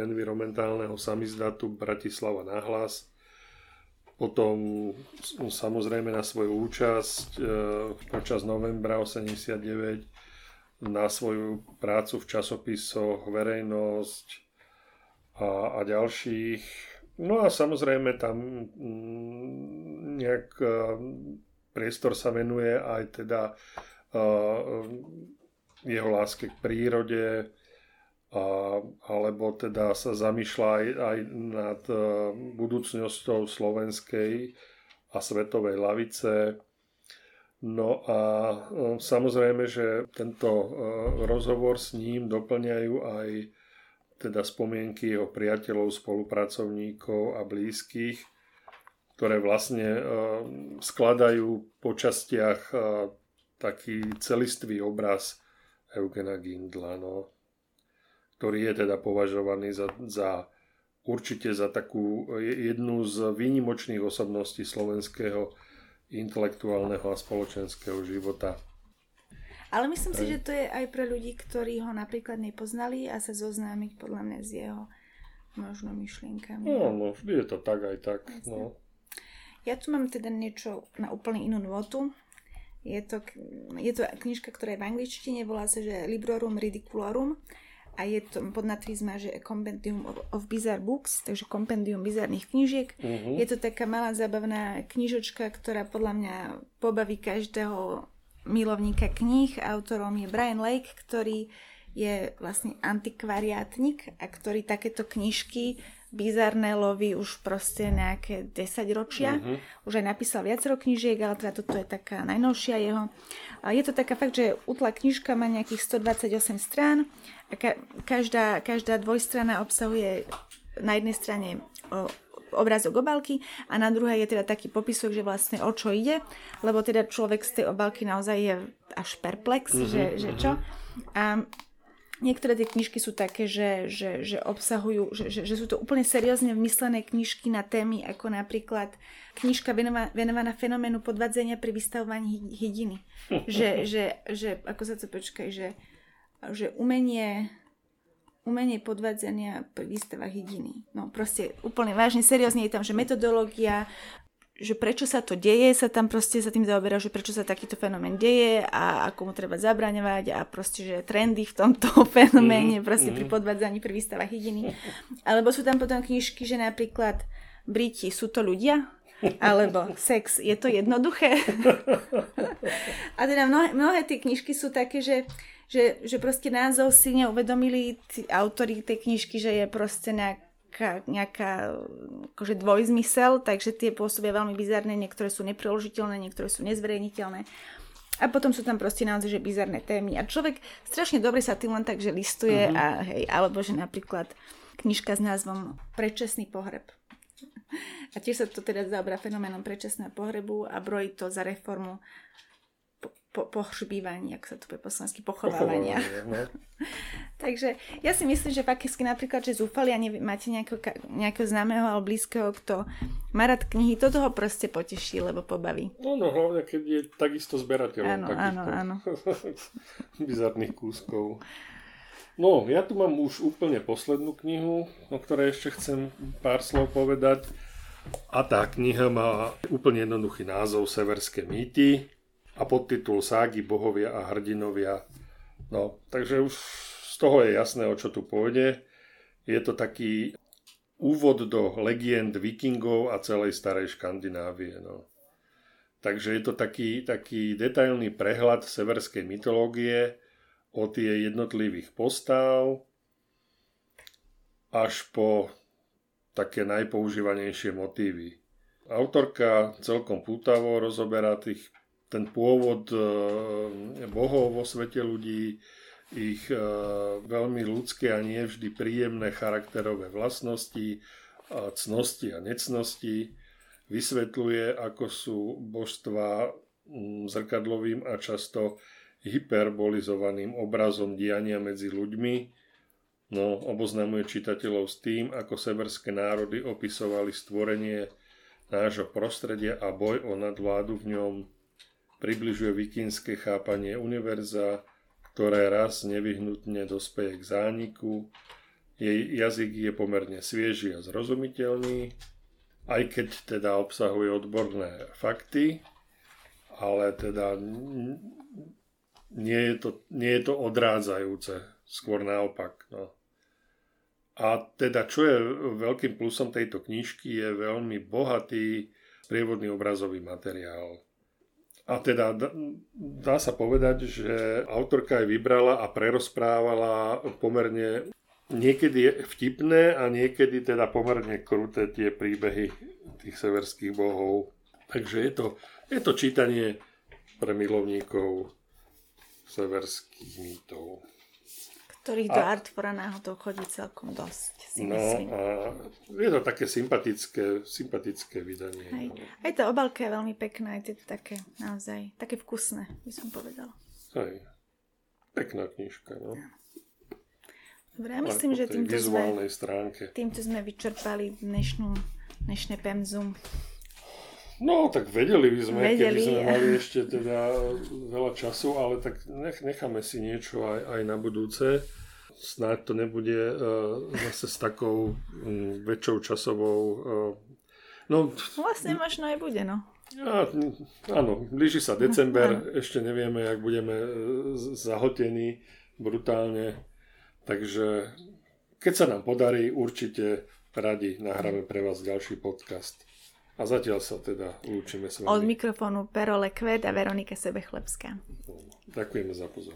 environmentálneho samizdatu Bratislava na hlas. Potom samozrejme na svoju účasť e, počas novembra 89 na svoju prácu v časopisoch, verejnosť a, a ďalších. No a samozrejme tam mm, nejak e, priestor sa venuje aj teda uh, jeho láske k prírode, a, alebo teda sa zamýšľa aj, aj nad uh, budúcnosťou slovenskej a svetovej lavice No a e, samozrejme, že tento e, rozhovor s ním doplňajú aj teda spomienky jeho priateľov, spolupracovníkov a blízkych, ktoré vlastne e, skladajú po častiach taký celistvý obraz Eugena Gindla, no, ktorý je teda považovaný za, za určite za takú jednu z výnimočných osobností slovenského intelektuálneho a spoločenského života. Ale myslím si, že to je aj pre ľudí, ktorí ho napríklad nepoznali a sa zoznámiť podľa mňa s jeho možno myšlienkami. No, no, vždy je to tak aj tak. No. Ja tu mám teda niečo na úplne inú notu. Je to, je to knižka, ktorá je v angličtine, volá sa, že Librorum Ridiculorum a je to pod natrizma, že Compendium of Bizarre Books, takže kompendium bizarných knížiek. Uh-huh. Je to taká malá zábavná knižočka, ktorá podľa mňa pobaví každého milovníka kníh. Autorom je Brian Lake, ktorý je vlastne antikvariátnik a ktorý takéto knižky bizarné loví už proste nejaké 10 ročia. Uh-huh. Už aj napísal viacero knižiek, ale teda toto je taká najnovšia jeho. A je to taká fakt, že útla knižka má nejakých 128 strán a ka- každá, každá dvojstrana obsahuje na jednej strane o, obrázok obálky a na druhej je teda taký popisok, že vlastne o čo ide, lebo teda človek z tej obálky naozaj je až perplex, uh-huh, že, že čo. A Niektoré tie knižky sú také, že, že, že obsahujú, že, že, že sú to úplne seriózne vymyslené knižky na témy, ako napríklad knižka venovaná, venovaná fenoménu podvadzenia pri vystavovaní hydiny. že, že, že, ako sa to počkaj, že, že umenie umenie podvádzania pri výstavách hydiny. No proste úplne vážne, seriózne je tam, že metodológia, že prečo sa to deje, sa tam proste sa tým zaoberá, že prečo sa takýto fenomén deje a ako mu treba zabraňovať a proste, že trendy v tomto fenoméne, mm, proste mm. pri podvádzaní pri výstavách hydiny. Alebo sú tam potom knižky, že napríklad Briti sú to ľudia, alebo sex, je to jednoduché. a teda mnohé, mnohé tie knižky sú také, že že, že proste názov si neuvedomili tí autori tej knižky, že je proste nejak nejaká, nejaká akože dvojzmysel, takže tie pôsobia veľmi bizarné, niektoré sú nepreložiteľné, niektoré sú nezverejniteľné. A potom sú tam proste naozaj že bizarné témy. A človek strašne dobre sa tým len tak, že listuje uh-huh. a hej, alebo že napríklad knižka s názvom Predčasný pohreb. A tiež sa to teda zaobrá fenoménom predčasného pohrebu a brojí to za reformu po, pohřbívania, ako sa to povie po slovensky, pochovávania. No. Takže ja si myslím, že fakticky napríklad, že zúfali a neviem, máte nejakého, nejakého známeho alebo blízkeho, kto má rád knihy, to toho proste poteší, lebo pobaví. No, no hlavne, keď je takisto zberateľom áno, áno, áno. bizarných kúskov. No, ja tu mám už úplne poslednú knihu, o ktorej ešte chcem pár slov povedať. A tá kniha má úplne jednoduchý názov Severské mýty a podtitul Ságy, bohovia a hrdinovia. No, takže už z toho je jasné, o čo tu pôjde. Je to taký úvod do legend vikingov a celej starej Škandinávie. No. Takže je to taký, taký detailný prehľad severskej mytológie o tie jednotlivých postav až po také najpoužívanejšie motívy. Autorka celkom pútavo rozoberá tých ten pôvod e, bohov vo svete ľudí, ich e, veľmi ľudské a nie vždy príjemné charakterové vlastnosti, a cnosti a necnosti, vysvetľuje, ako sú božstva zrkadlovým a často hyperbolizovaným obrazom diania medzi ľuďmi, no oboznamuje čitateľov s tým, ako severské národy opisovali stvorenie nášho prostredia a boj o nadvládu v ňom približuje vikínske chápanie univerza, ktoré raz nevyhnutne dospeje k zániku. Jej jazyk je pomerne svieži a zrozumiteľný, aj keď teda obsahuje odborné fakty, ale teda nie je to, nie je to odrádzajúce, skôr naopak. No. A teda, čo je veľkým plusom tejto knižky, je veľmi bohatý prievodný obrazový materiál. A teda dá sa povedať, že autorka aj vybrala a prerozprávala pomerne niekedy vtipné a niekedy teda pomerne kruté tie príbehy tých severských bohov. Takže je to, je to čítanie pre milovníkov severských mýtov ktorých a, do Artfora náhodou chodí celkom dosť, si no, myslím. A je to také sympatické, sympatické vydanie. Hej. No. Aj to obalka je veľmi pekná, je to také naozaj, také vkusné, by som povedala. Hej, pekná knižka, no. Dobre, ja myslím, že týmto sme, stránke. týmto sme vyčerpali dnešnú, dnešné pemzum. No, tak vedeli by sme, vedeli. keby sme mali ešte teda veľa času, ale tak nech, necháme si niečo aj, aj na budúce. Snáď to nebude uh, zase s takou um, väčšou časovou... Uh, no, vlastne možno aj bude, no. Ja, áno, blíži sa december, no, ešte nevieme, jak budeme uh, zahotení brutálne, takže keď sa nám podarí, určite radi nahráme pre vás ďalší podcast. A zatiaľ sa teda lúčime s vami. Od mikrofónu Perole Kvet a Veronika Sebechlebská. Ďakujeme za pozornosť.